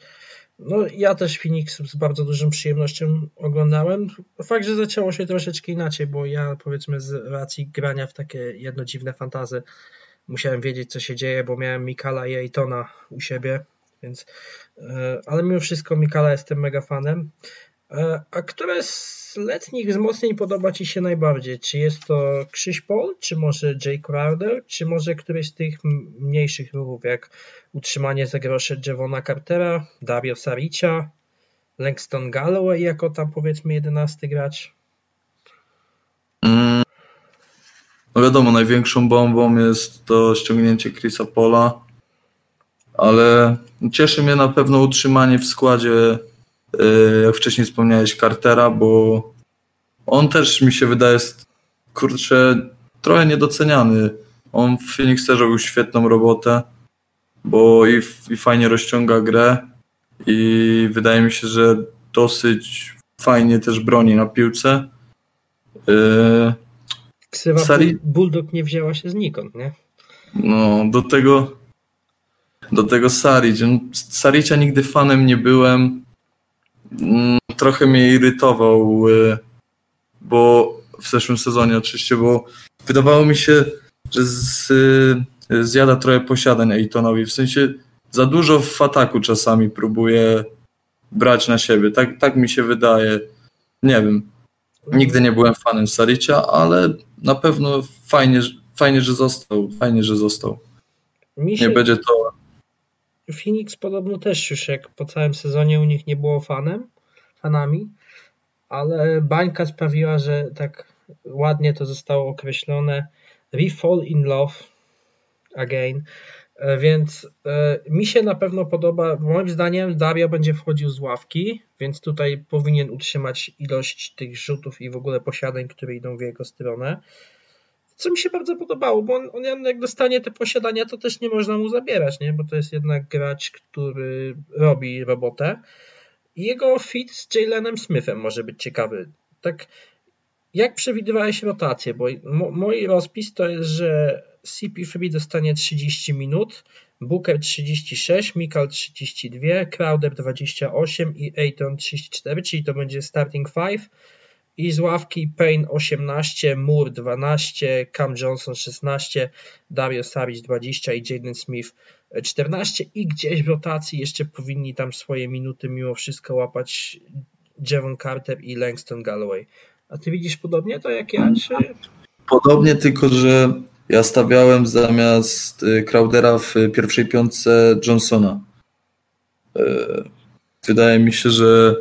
No ja też Phoenix z bardzo dużą przyjemnością oglądałem. Fakt, że zaczęło się troszeczkę inaczej, bo ja powiedzmy z racji grania w takie jedno dziwne fantazy musiałem wiedzieć co się dzieje, bo miałem Mikala i Ejtona u siebie, więc e, ale mimo wszystko Mikala jestem mega fanem. E, a które z letnich wzmocnień podoba Ci się najbardziej? Czy jest to Krzyś Paul, czy może Jay Crowder, czy może któryś z tych mniejszych ruchów, jak utrzymanie za grosze Javona Cartera, Dario Saricia, Langston Galloway jako tam powiedzmy jedenasty gracz? Mm. No wiadomo, największą bombą jest to ściągnięcie Chrisa Pola, ale cieszy mnie na pewno utrzymanie w składzie jak wcześniej wspomniałeś, Cartera, bo on też mi się wydaje, kurczę, trochę niedoceniany. On w Phoenix też robił świetną robotę, bo i, i fajnie rozciąga grę i wydaje mi się, że dosyć fajnie też broni na piłce. Yy, Ksywa Sari... Bulldog nie wzięła się znikąd, nie? No, do tego do tego Saric. Saricia nigdy fanem nie byłem. Mm, trochę mnie irytował, y, bo w zeszłym sezonie oczywiście, bo wydawało mi się, że z, y, zjada trochę posiadań Ejtonowi. W sensie za dużo w ataku czasami próbuje brać na siebie. Tak, tak mi się wydaje. Nie wiem. Nigdy nie byłem fanem Saricia, ale na pewno fajnie, fajnie że został. Fajnie, że został. Się... Nie będzie to Phoenix podobno też już jak po całym sezonie u nich nie było fanem, fanami, ale bańka sprawiła, że tak ładnie to zostało określone. We fall in love again. E, więc e, mi się na pewno podoba, moim zdaniem Dario będzie wchodził z ławki, więc tutaj powinien utrzymać ilość tych rzutów i w ogóle posiadań, które idą w jego stronę co mi się bardzo podobało, bo on, on jak dostanie te posiadania, to też nie można mu zabierać, nie? bo to jest jednak gracz, który robi robotę. Jego fit z Jalenem Smithem może być ciekawy. Tak, jak przewidywałeś rotację? Bo mój rozpis to jest, że CP3 dostanie 30 minut, Booker 36, Mikal 32, Crowder 28 i Ayton 34, czyli to będzie starting 5 i z ławki Payne 18, Moore 12, Cam Johnson 16, Dario Saric 20 i Jaden Smith 14 i gdzieś w rotacji jeszcze powinni tam swoje minuty mimo wszystko łapać Javon Carter i Langston Galloway. A ty widzisz podobnie to jak ja? Czy... Podobnie, tylko że ja stawiałem zamiast y, Crowdera w pierwszej piątce Johnsona. Y, wydaje mi się, że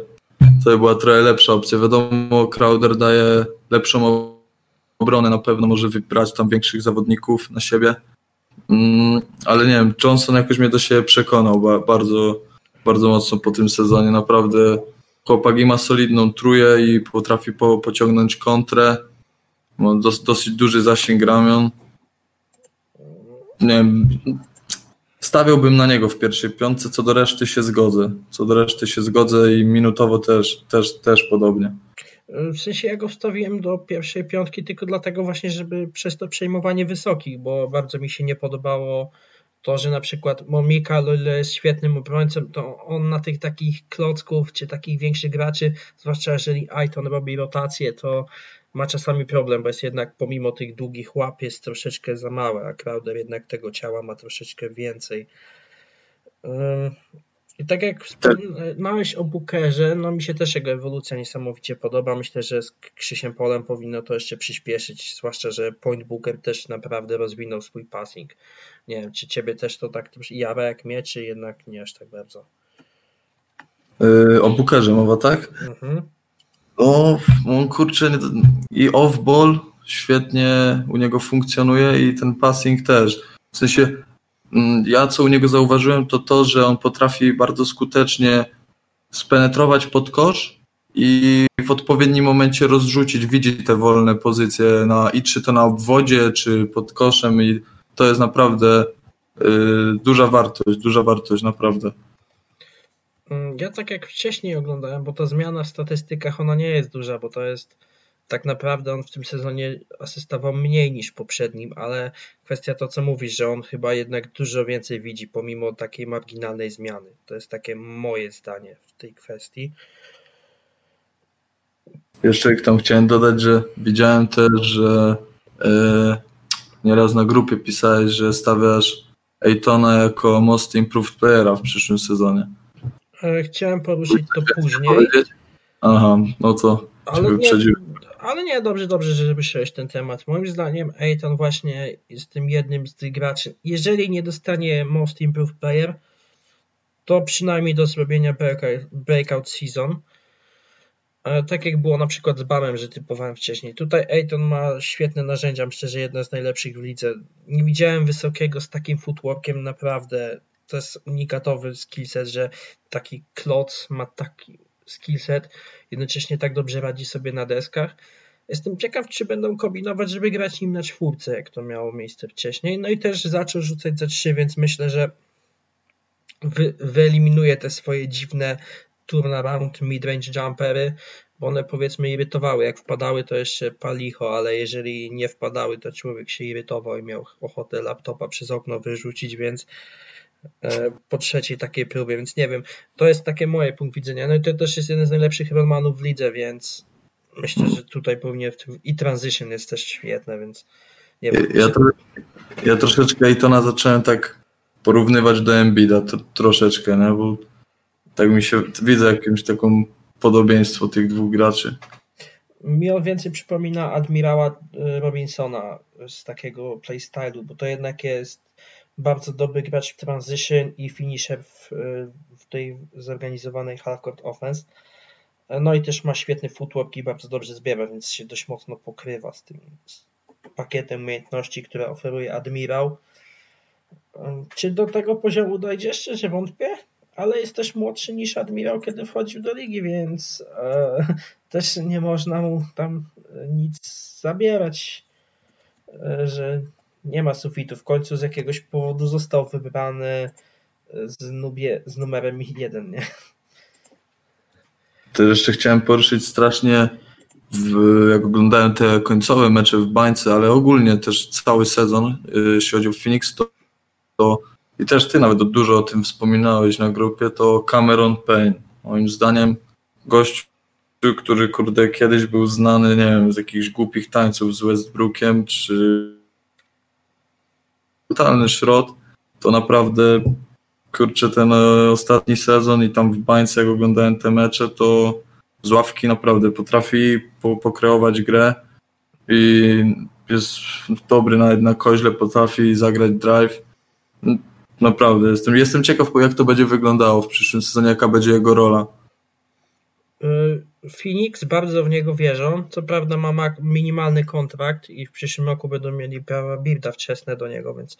to była trochę lepsza opcja. Wiadomo, Crowder daje lepszą obronę, na pewno może wybrać tam większych zawodników na siebie. Mm, ale nie wiem, Johnson jakoś mnie do siebie przekonał bardzo, bardzo mocno po tym sezonie. Naprawdę chłopak ma solidną truję i potrafi po, pociągnąć kontrę. Ma dos, dosyć duży zasięg ramion. Nie wiem, Stawiałbym na niego w pierwszej piątce, co do reszty się zgodzę. Co do reszty się zgodzę i minutowo też, też, też podobnie. W sensie ja go wstawiłem do pierwszej piątki tylko dlatego właśnie, żeby przez to przejmowanie wysokich, bo bardzo mi się nie podobało to, że na przykład Momika, o jest świetnym obrońcą, to on na tych takich klocków, czy takich większych graczy, zwłaszcza jeżeli Aiton robi rotację, to ma czasami problem, bo jest jednak pomimo tych długich łap jest troszeczkę za małe, a Crowder jednak tego ciała ma troszeczkę więcej. I tak jak wspomniałeś o Bookerze, no mi się też jego ewolucja niesamowicie podoba. Myślę, że z Krzysiem Polem powinno to jeszcze przyspieszyć, zwłaszcza, że Point Booker też naprawdę rozwinął swój passing. Nie wiem, czy ciebie też to tak jara jak mnie, czy jednak nie aż tak bardzo? Yy, o Bookerze mowa, tak? Mhm. O, on kurczę, i off-ball świetnie u niego funkcjonuje i ten passing też. W sensie Mm, ja co u niego zauważyłem, to to, że on potrafi bardzo skutecznie spenetrować pod kosz i w odpowiednim momencie rozrzucić, widzi te wolne pozycje na, i czy to na obwodzie, czy pod koszem i to jest naprawdę y, duża wartość, duża wartość, naprawdę. Ja tak jak wcześniej oglądałem, bo ta zmiana w statystykach ona nie jest duża, bo to jest tak naprawdę on w tym sezonie asystował mniej niż w poprzednim, ale kwestia to, co mówisz, że on chyba jednak dużo więcej widzi pomimo takiej marginalnej zmiany. To jest takie moje zdanie w tej kwestii. Jeszcze tam chciałem dodać, że widziałem też, że e, nieraz na grupie pisałeś, że stawiasz Ejtona jako most improved playera w przyszłym sezonie. E, chciałem poruszyć to później. Aha, no to ale nie, ale nie, dobrze, dobrze, że wyszyłeś ten temat. Moim zdaniem Aiton właśnie jest tym jednym z tych graczy. Jeżeli nie dostanie Most Improved Player, to przynajmniej do zrobienia breakout season. E, tak jak było na przykład z Bamem, że typowałem wcześniej. Tutaj Aiton ma świetne narzędzia, myślę, że jedna z najlepszych w lidze. Nie widziałem wysokiego z takim footworkiem, naprawdę. To jest unikatowy skillset, że taki kloc ma taki skillset, jednocześnie tak dobrze radzi sobie na deskach. Jestem ciekaw, czy będą kombinować, żeby grać nim na czwórce, jak to miało miejsce wcześniej. No i też zaczął rzucać za trzy, więc myślę, że wy, wyeliminuje te swoje dziwne turnaround midrange jumpery, bo one powiedzmy irytowały. Jak wpadały, to jeszcze palicho, ale jeżeli nie wpadały, to człowiek się irytował i miał ochotę laptopa przez okno wyrzucić, więc po trzeciej takiej próbie, więc nie wiem. To jest takie moje punkt widzenia. No i to też jest jeden z najlepszych Romanów w lidze, więc myślę, że tutaj powinien i transition jest też świetne, więc nie wiem. Ja, to, ja troszeczkę Aitona zacząłem tak porównywać do Embida to, troszeczkę, nie? bo tak mi się widzę jakimś taką podobieństwo tych dwóch graczy. Mi on więcej przypomina admirała e, Robinsona z takiego playstylu, bo to jednak jest bardzo dobry gracz w transition i finisher w, w tej zorganizowanej half-court offense. No i też ma świetny footwork i bardzo dobrze zbiera, więc się dość mocno pokrywa z tym pakietem umiejętności, które oferuje Admirał. Czy do tego poziomu dojdzie? Szczerze wątpię, ale jest też młodszy niż Admirał, kiedy wchodził do ligi, więc e, też nie można mu tam nic zabierać, e, że nie ma sufitu. W końcu z jakiegoś powodu został wybrany z, nubie, z numerem 1, nie? To jeszcze chciałem poruszyć strasznie, w, jak oglądałem te końcowe mecze w bańce, ale ogólnie też cały sezon, y, jeśli chodzi o Phoenix, to, to i też ty nawet dużo o tym wspominałeś na grupie, to Cameron Payne. Moim zdaniem gość, który kurde kiedyś był znany, nie wiem, z jakichś głupich tańców z Westbrookiem, czy totalny szrot, to naprawdę kurczę ten e, ostatni sezon i tam w bańce jak oglądałem te mecze, to z ławki naprawdę potrafi po, pokreować grę i jest dobry nawet na koźle, potrafi zagrać drive. Naprawdę, jestem, jestem ciekaw, jak to będzie wyglądało w przyszłym sezonie, jaka będzie jego rola. Phoenix bardzo w niego wierzą. Co prawda ma minimalny kontrakt i w przyszłym roku będą mieli prawa builda wczesne do niego, więc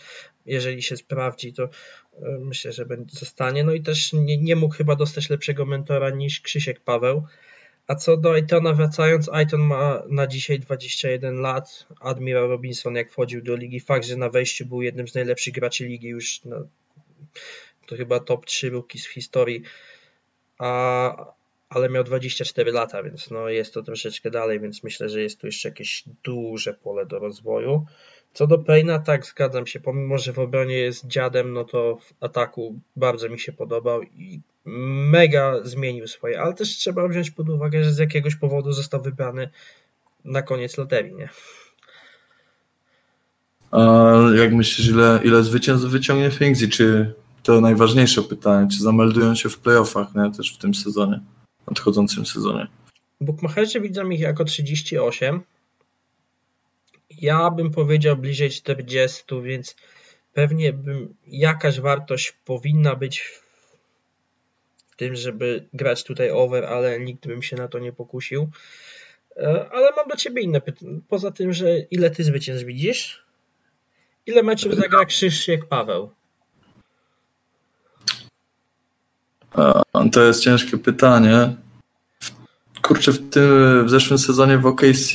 jeżeli się sprawdzi, to y, myślę, że będzie zostanie. No i też nie, nie mógł chyba dostać lepszego mentora niż Krzysiek Paweł. A co do Aitona wracając, Aiton ma na dzisiaj 21 lat. Admiral Robinson jak wchodził do ligi, fakt, że na wejściu był jednym z najlepszych graczy ligi już no, to chyba top 3 rookies w historii. A ale miał 24 lata, więc no jest to troszeczkę dalej, więc myślę, że jest tu jeszcze jakieś duże pole do rozwoju. Co do Payna, tak, zgadzam się, pomimo, że w obronie jest dziadem, no to w ataku bardzo mi się podobał i mega zmienił swoje, ale też trzeba wziąć pod uwagę, że z jakiegoś powodu został wybrany na koniec loterii, nie? A jak myślisz, ile, ile zwycięstw wyciągnie Phoenix czy to najważniejsze pytanie, czy zameldują się w playoffach, nie? Też w tym sezonie, nadchodzącym sezonie. Bukmacherzy widzą ich jako 38. Ja bym powiedział bliżej 40, więc pewnie bym, jakaś wartość powinna być w tym, żeby grać tutaj over, ale nikt bym się na to nie pokusił. E, ale mam do Ciebie inne pytanie. Poza tym, że ile Ty zwycięstw widzisz? Ile meczów zagra Krzysztof Paweł? To jest ciężkie pytanie. Kurczę, w tym w zeszłym sezonie w OKC,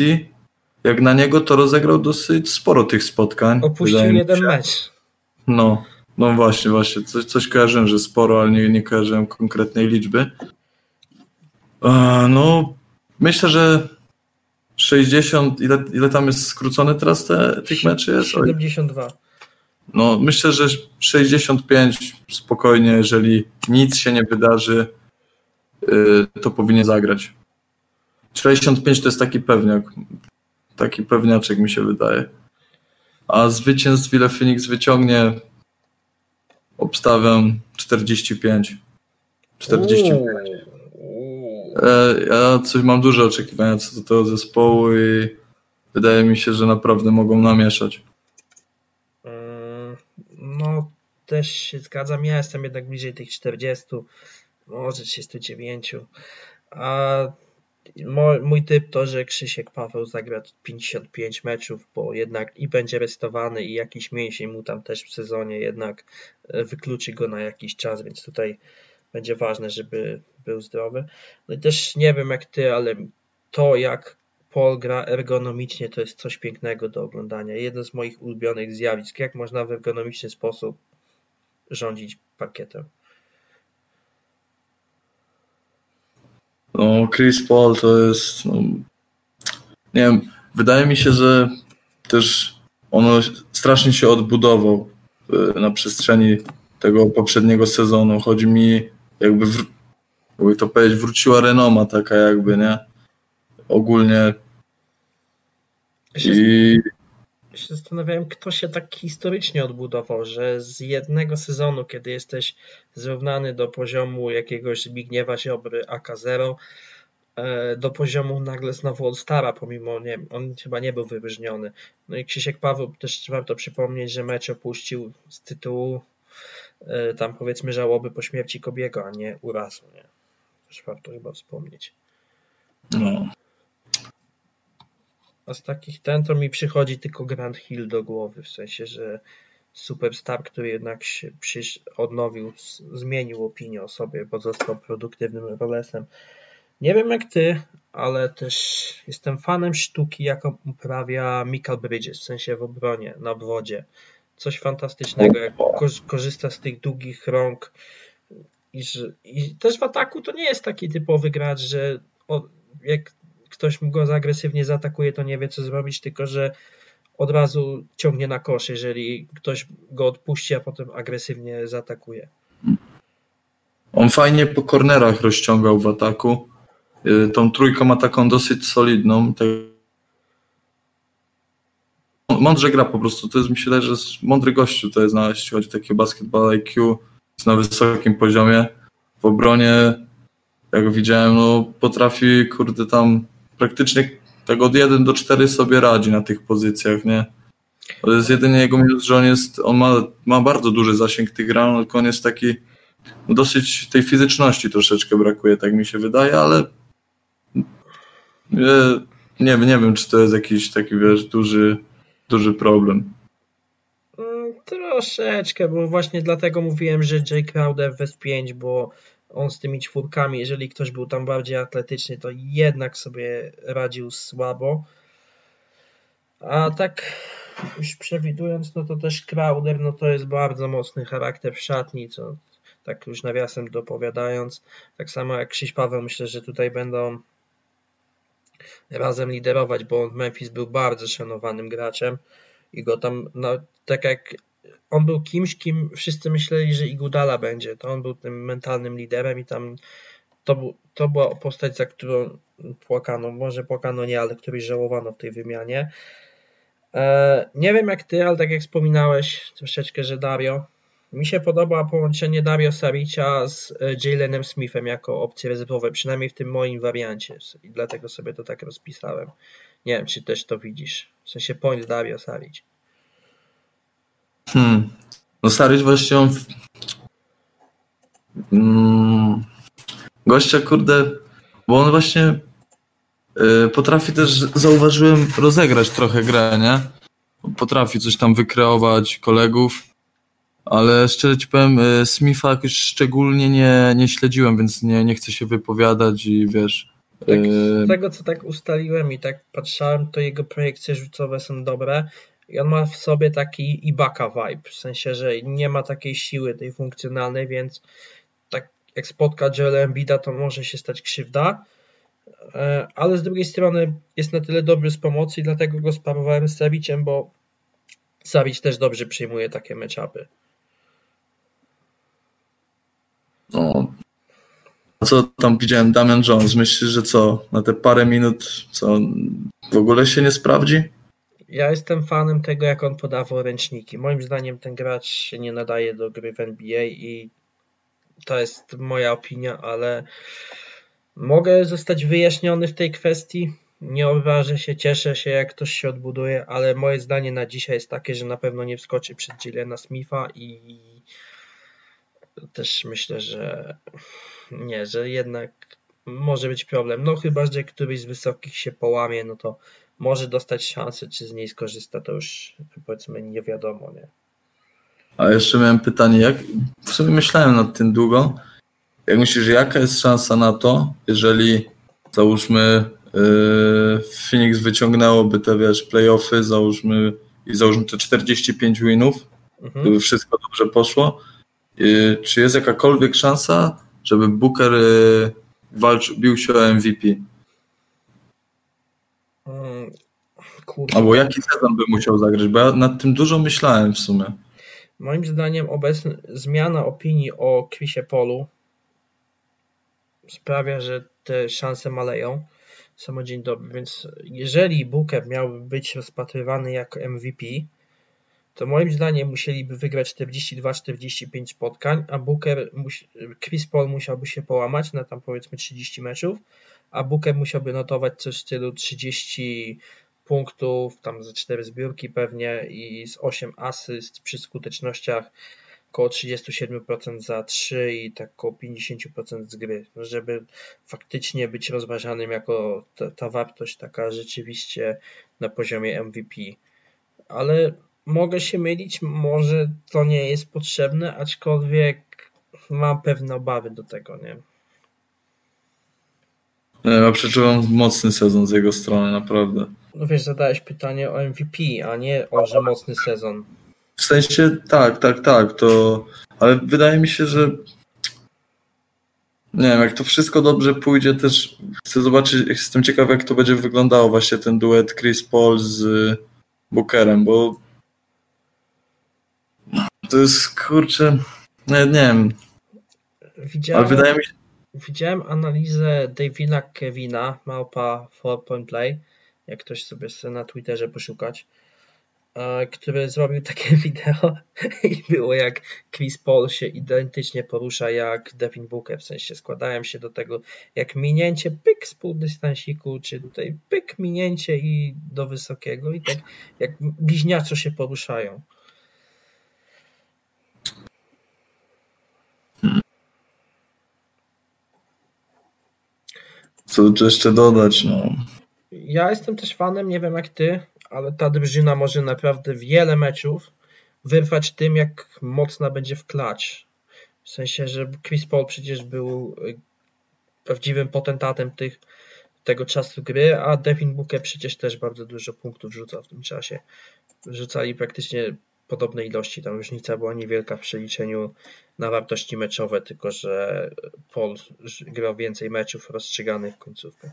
jak na niego, to rozegrał dosyć sporo tych spotkań. Opuścił jeden mecz. No, no właśnie, właśnie. Coś, coś kojarzyłem, że sporo, ale nie, nie kojarzyłem konkretnej liczby. No, myślę, że 60, ile, ile tam jest skrócone teraz te, tych meczy jest? 72. No, myślę, że 65 spokojnie, jeżeli nic się nie wydarzy, y, to powinien zagrać. 65 to jest taki pewniak. Taki pewniaczek mi się wydaje. A zwycięstw ile Phoenix wyciągnie obstawiam 45. 45. E, ja coś mam duże oczekiwania co do tego zespołu i wydaje mi się, że naprawdę mogą namieszać. No, też się zgadzam. Ja jestem jednak bliżej tych 40, może 39. A mój typ to, że Krzysiek Paweł zagra 55 meczów, bo jednak i będzie restowany i jakiś mięsień mu tam też w sezonie jednak e, wykluczy go na jakiś czas, więc tutaj będzie ważne, żeby był zdrowy. No i też nie wiem jak ty, ale to jak Paul gra ergonomicznie to jest coś pięknego do oglądania. Jedno z moich ulubionych zjawisk, jak można w ergonomiczny sposób rządzić parkietem. No, Chris Paul to jest. No, nie wiem, wydaje mi się, że też on strasznie się odbudował e, na przestrzeni tego poprzedniego sezonu. Chodzi mi, jakby, w, jakby to powiedzieć, wróciła renoma taka, jakby, nie? Ogólnie. I się zastanawiałem, kto się tak historycznie odbudował, że z jednego sezonu, kiedy jesteś zrównany do poziomu jakiegoś Zbigniewa Ziobry AK-0, e, do poziomu nagle znowu All-Stara, pomimo, nie on chyba nie był wyróżniony. No i Krzysiek Paweł, też warto przypomnieć, że mecz opuścił z tytułu e, tam powiedzmy żałoby po śmierci Kobiego, a nie urazu, nie? Też warto chyba wspomnieć. No. A z takich ten to mi przychodzi tylko Grand Hill do głowy, w sensie, że superstar, który jednak się odnowił, zmienił opinię o sobie, bo został produktywnym rolesem. Nie wiem jak ty, ale też jestem fanem sztuki, jaką uprawia Michael Bridges, w sensie w obronie, na obwodzie. Coś fantastycznego, jak korzysta z tych długich rąk. I, I też w ataku to nie jest taki typowy gracz, że jak ktoś go agresywnie zaatakuje, to nie wie co zrobić, tylko że od razu ciągnie na kosz, jeżeli ktoś go odpuści, a potem agresywnie zaatakuje. On fajnie po kornerach rozciągał w ataku. Y, tą trójką ma taką dosyć solidną. Mądrze gra po prostu. To jest, mi się wydaje, że mądry gościu to jest, jeśli chodzi o takie basketball IQ. Jest na wysokim poziomie. W obronie, jak widziałem, no, potrafi, kurde, tam praktycznie tak od 1 do 4 sobie radzi na tych pozycjach, nie? To jest jedynie jego minus, że on jest, on ma, ma bardzo duży zasięg tych ran, tylko on jest taki, no dosyć tej fizyczności troszeczkę brakuje, tak mi się wydaje, ale nie, nie, wiem, czy to jest jakiś taki, wiesz, duży, duży problem. Mm, troszeczkę, bo właśnie dlatego mówiłem, że Jay Crowder w S5, bo on z tymi czwórkami, jeżeli ktoś był tam bardziej atletyczny, to jednak sobie radził słabo. A tak już przewidując, no to też Crowder, no to jest bardzo mocny charakter w szatni, co tak już nawiasem dopowiadając. Tak samo jak Krzyś Paweł, myślę, że tutaj będą razem liderować, bo Memphis był bardzo szanowanym graczem i go tam, no, tak jak on był kimś, kim wszyscy myśleli, że Igudala będzie, to on był tym mentalnym liderem i tam to, był, to była postać, za którą płakano, może płakano nie, ale której żałowano w tej wymianie. E, nie wiem jak ty, ale tak jak wspominałeś troszeczkę, że Dario, mi się podoba połączenie Dario Saricia z e, Jalenem Smithem jako opcje rezerwowe, przynajmniej w tym moim wariancie i dlatego sobie to tak rozpisałem. Nie wiem, czy też to widzisz. W sensie point Dario Saric. Hmm. No Saric właśnie on... Mm. Gościa, kurde, bo on właśnie y, potrafi też, zauważyłem, rozegrać trochę grę, nie? Potrafi coś tam wykreować kolegów, ale szczerze ci powiem, y, Smitha jakoś szczególnie nie, nie śledziłem, więc nie, nie chcę się wypowiadać i wiesz... Tak, z tego, co tak ustaliłem i tak patrzałem, to jego projekcje rzucowe są dobre i on ma w sobie taki Ibaka vibe, w sensie, że nie ma takiej siły tej funkcjonalnej, więc tak jak spotka Joel Embida, to może się stać krzywda, e, ale z drugiej strony jest na tyle dobry z pomocy i dlatego go sparowałem z Saviciem, bo Savic też dobrze przyjmuje takie meczapy. No. A co tam widziałem Damian Jones? Myślisz, że co? Na te parę minut co w ogóle się nie sprawdzi? Ja jestem fanem tego, jak on podawał ręczniki. Moim zdaniem ten gracz się nie nadaje do gry w NBA i to jest moja opinia, ale mogę zostać wyjaśniony w tej kwestii. Nie obrażę się, cieszę się, jak ktoś się odbuduje, ale moje zdanie na dzisiaj jest takie, że na pewno nie wskoczy przed Jilena Smitha i też myślę, że nie, że jednak może być problem. No chyba, że któryś z wysokich się połamie, no to może dostać szansę, czy z niej skorzysta, to już powiedzmy nie wiadomo, nie? A jeszcze miałem pytanie, jak w sumie myślałem nad tym długo. Jak myślisz, jaka jest szansa na to, jeżeli załóżmy yy, Phoenix wyciągnęłoby te wiesz, playoffy, załóżmy i załóżmy te 45 winów, mhm. gdyby wszystko dobrze poszło, yy, czy jest jakakolwiek szansa, żeby Booker yy, walczył, bił się o MVP? Hmm, Albo jaki sezon by musiał zagrać, bo ja nad tym dużo myślałem w sumie. Moim zdaniem obecna zmiana opinii o Chrisie Polu sprawia, że te szanse maleją. Samodzień dobry, więc jeżeli Booker miałby być rozpatrywany jako MVP, to moim zdaniem musieliby wygrać 42-45 spotkań, a Booker, Chris Paul musiałby się połamać na tam powiedzmy 30 meczów, a Booker musiałby notować coś w stylu 30 punktów, tam ze 4 zbiórki pewnie i z 8 asyst przy skutecznościach około 37% za 3 i tak około 50% z gry, żeby faktycznie być rozważanym jako ta, ta wartość taka rzeczywiście na poziomie MVP. Ale mogę się mylić, może to nie jest potrzebne, aczkolwiek mam pewne obawy do tego, nie? Ja przeczuwam mocny sezon z jego strony, naprawdę. No wiesz, zadałeś pytanie o MVP, a nie o, że mocny sezon. W sensie tak, tak, tak, to. Ale wydaje mi się, że. Nie wiem, jak to wszystko dobrze pójdzie, też chcę zobaczyć, jestem ciekaw, jak to będzie wyglądało właśnie ten duet Chris Paul z Bookerem, bo to jest kurczę, nie, nie wiem. Widziałem, ale wydaje mi się. Widziałem analizę Davina Kevina, małpa 4 Point Play jak ktoś sobie chce na Twitterze poszukać, który zrobił takie wideo i było jak Chris Paul się identycznie porusza jak Devin Booker, w sensie składają się do tego jak minięcie pyk z półdystansiku, czy tutaj pyk minięcie i do wysokiego i tak jak bliźniaczo się poruszają. Co tu jeszcze dodać? No. Ja jestem też fanem, nie wiem jak ty, ale ta drużyna może naprawdę wiele meczów wyrwać tym, jak mocna będzie w klacz. W sensie, że Chris Paul przecież był y, prawdziwym potentatem tych, tego czasu gry, a Devin Booker przecież też bardzo dużo punktów rzucał w tym czasie. Rzucali praktycznie podobnej ilości. Tam różnica była niewielka w przeliczeniu na wartości meczowe, tylko że Paul grał więcej meczów rozstrzyganych w końcówkę.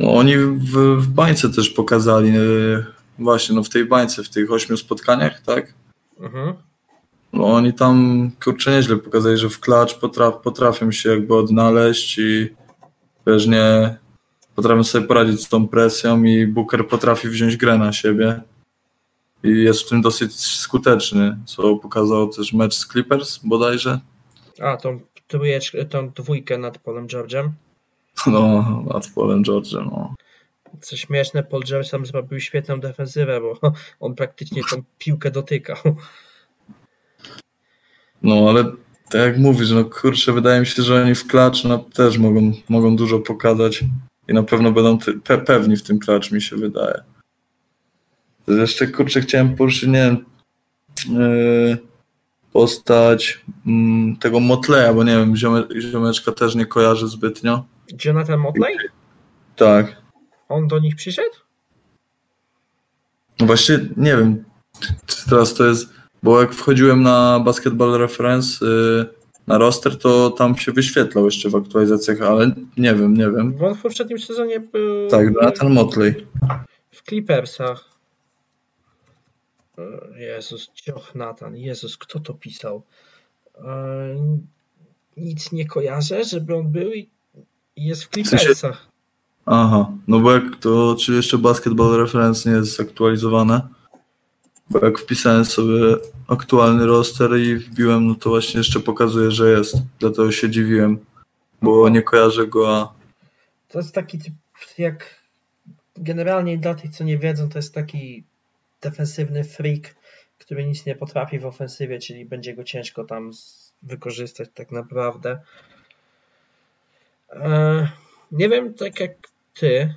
No, oni w, w bańce też pokazali, e, właśnie no w tej bańce, w tych ośmiu spotkaniach, tak? Mhm. No oni tam, kurczę, nieźle pokazali, że w klacz potraf, potrafią się jakby odnaleźć i wiesz, nie potrafią sobie poradzić z tą presją i Booker potrafi wziąć grę na siebie i jest w tym dosyć skuteczny, co pokazał też mecz z Clippers bodajże. A, tą, trójeczkę, tą dwójkę nad Polem George'em? No, nad Polem George'em, no. Co śmieszne, Paul George tam zrobił świetną defensywę, bo on praktycznie tą piłkę dotykał. No, ale tak jak mówisz, no kurczę, wydaje mi się, że oni w klacz no, też mogą, mogą dużo pokazać i na pewno będą pe pewni w tym klacz, mi się wydaje. Jeszcze, kurczę, chciałem poruszyć, nie wiem, yy, postać yy, tego Motleya, bo nie wiem, ziome, ziomeczka też nie kojarzy zbytnio. Jonathan Motley? Tak. On do nich przyszedł? No właśnie, nie wiem, czy teraz to jest, bo jak wchodziłem na Basketball Reference yy, na roster, to tam się wyświetlał jeszcze w aktualizacjach, ale nie wiem, nie wiem. On w poprzednim sezonie był... Tak, Jonathan Motley. W Clippersach. Jezus, Cioch Nathan, Jezus, kto to pisał? Nic nie kojarzę, żeby on był i jest w Clippersach. Aha, no bo jak to, czy jeszcze Basketball Reference nie jest zaktualizowane? Bo jak wpisałem sobie aktualny roster i wbiłem, no to właśnie jeszcze pokazuje, że jest. Dlatego się dziwiłem, bo nie kojarzę go, a... To jest taki typ, jak generalnie dla tych, co nie wiedzą, to jest taki defensywny freak, który nic nie potrafi w ofensywie, czyli będzie go ciężko tam wykorzystać tak naprawdę. E, nie wiem, tak jak ty,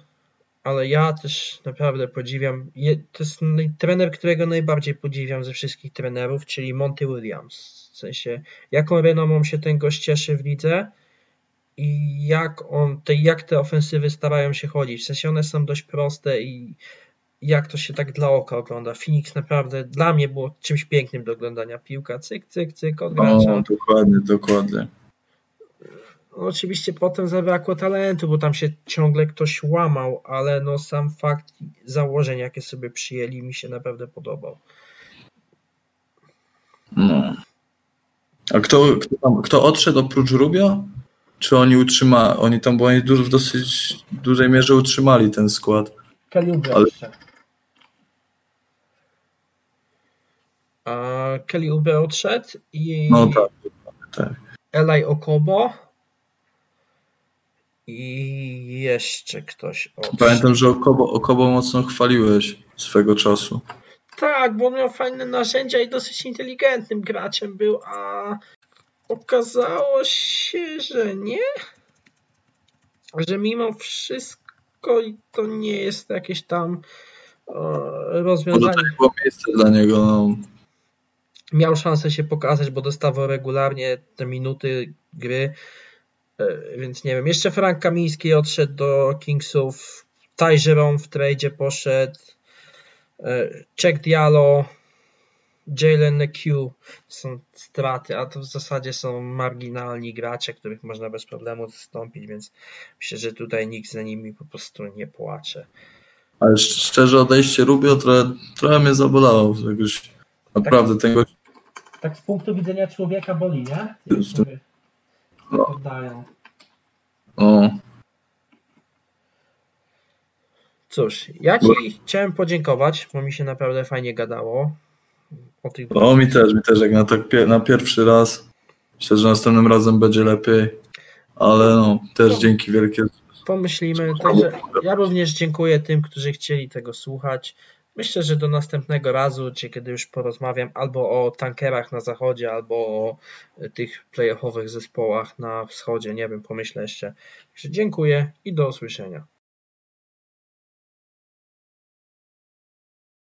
ale ja też naprawdę podziwiam. To jest trener, którego najbardziej podziwiam ze wszystkich trenerów, czyli Monty Williams. W sensie, jaką renomą się ten gość cieszy w lidze i jak on, te, jak te ofensywy starają się chodzić. W sensie one są dość proste i jak to się tak dla oka ogląda. Phoenix naprawdę dla mnie było czymś pięknym do oglądania. Piłka, cyk, cyk, cyk, od No, dokładnie, dokładnie. No, oczywiście potem zabrakło talentu, bo tam się ciągle ktoś łamał, ale no sam fakt założeń, jakie sobie przyjęli, mi się naprawdę podobał. No. A kto, kto, tam, kto odszedł oprócz Rubio? Czy oni utrzyma, oni tam, bo oni w dosyć dużej mierze utrzymali ten skład. Kelly ale... A Kelly Oubre odszedł i no tak, tak. Eli Okobo i jeszcze ktoś. Pamiętam, że Okobo, Okobo mocno chwaliłeś swego czasu. Tak, bo on miał fajne narzędzia i dosyć inteligentnym graczem był, a okazało się, że nie. Że mimo wszystko to nie jest jakieś tam rozwiązanie. No to było miejsce dla niego. No. Miał szansę się pokazać, bo dostawał regularnie te minuty gry, więc nie wiem. Jeszcze Frank Kamiński odszedł do Kingsów, Tyjeron w tradzie poszedł, e, Czech Diallo, Jalen Q są straty, a to w zasadzie są marginalni gracze, których można bez problemu zastąpić, więc myślę, że tutaj nikt za nimi po prostu nie płacze. Ale szczerze odejście Rubio trochę, trochę mnie zabolało. Jakoś naprawdę tak, tego. Tak z punktu widzenia człowieka boli, nie? No. Oddają. O. Cóż, ja Ci bo... chciałem podziękować, bo mi się naprawdę fajnie gadało. O, tych... o mi też, mi też, jak na, tak na pierwszy raz. Myślę, że następnym razem będzie lepiej, ale no, też no. dzięki wielkie pomyślimy. Także ja również dziękuję tym, którzy chcieli tego słuchać. Myślę, że do następnego razu, czy kiedy już porozmawiam albo o tankerach na zachodzie, albo o tych playoffowych zespołach na wschodzie, nie wiem, pomyślę jeszcze. Dziękuję i do usłyszenia.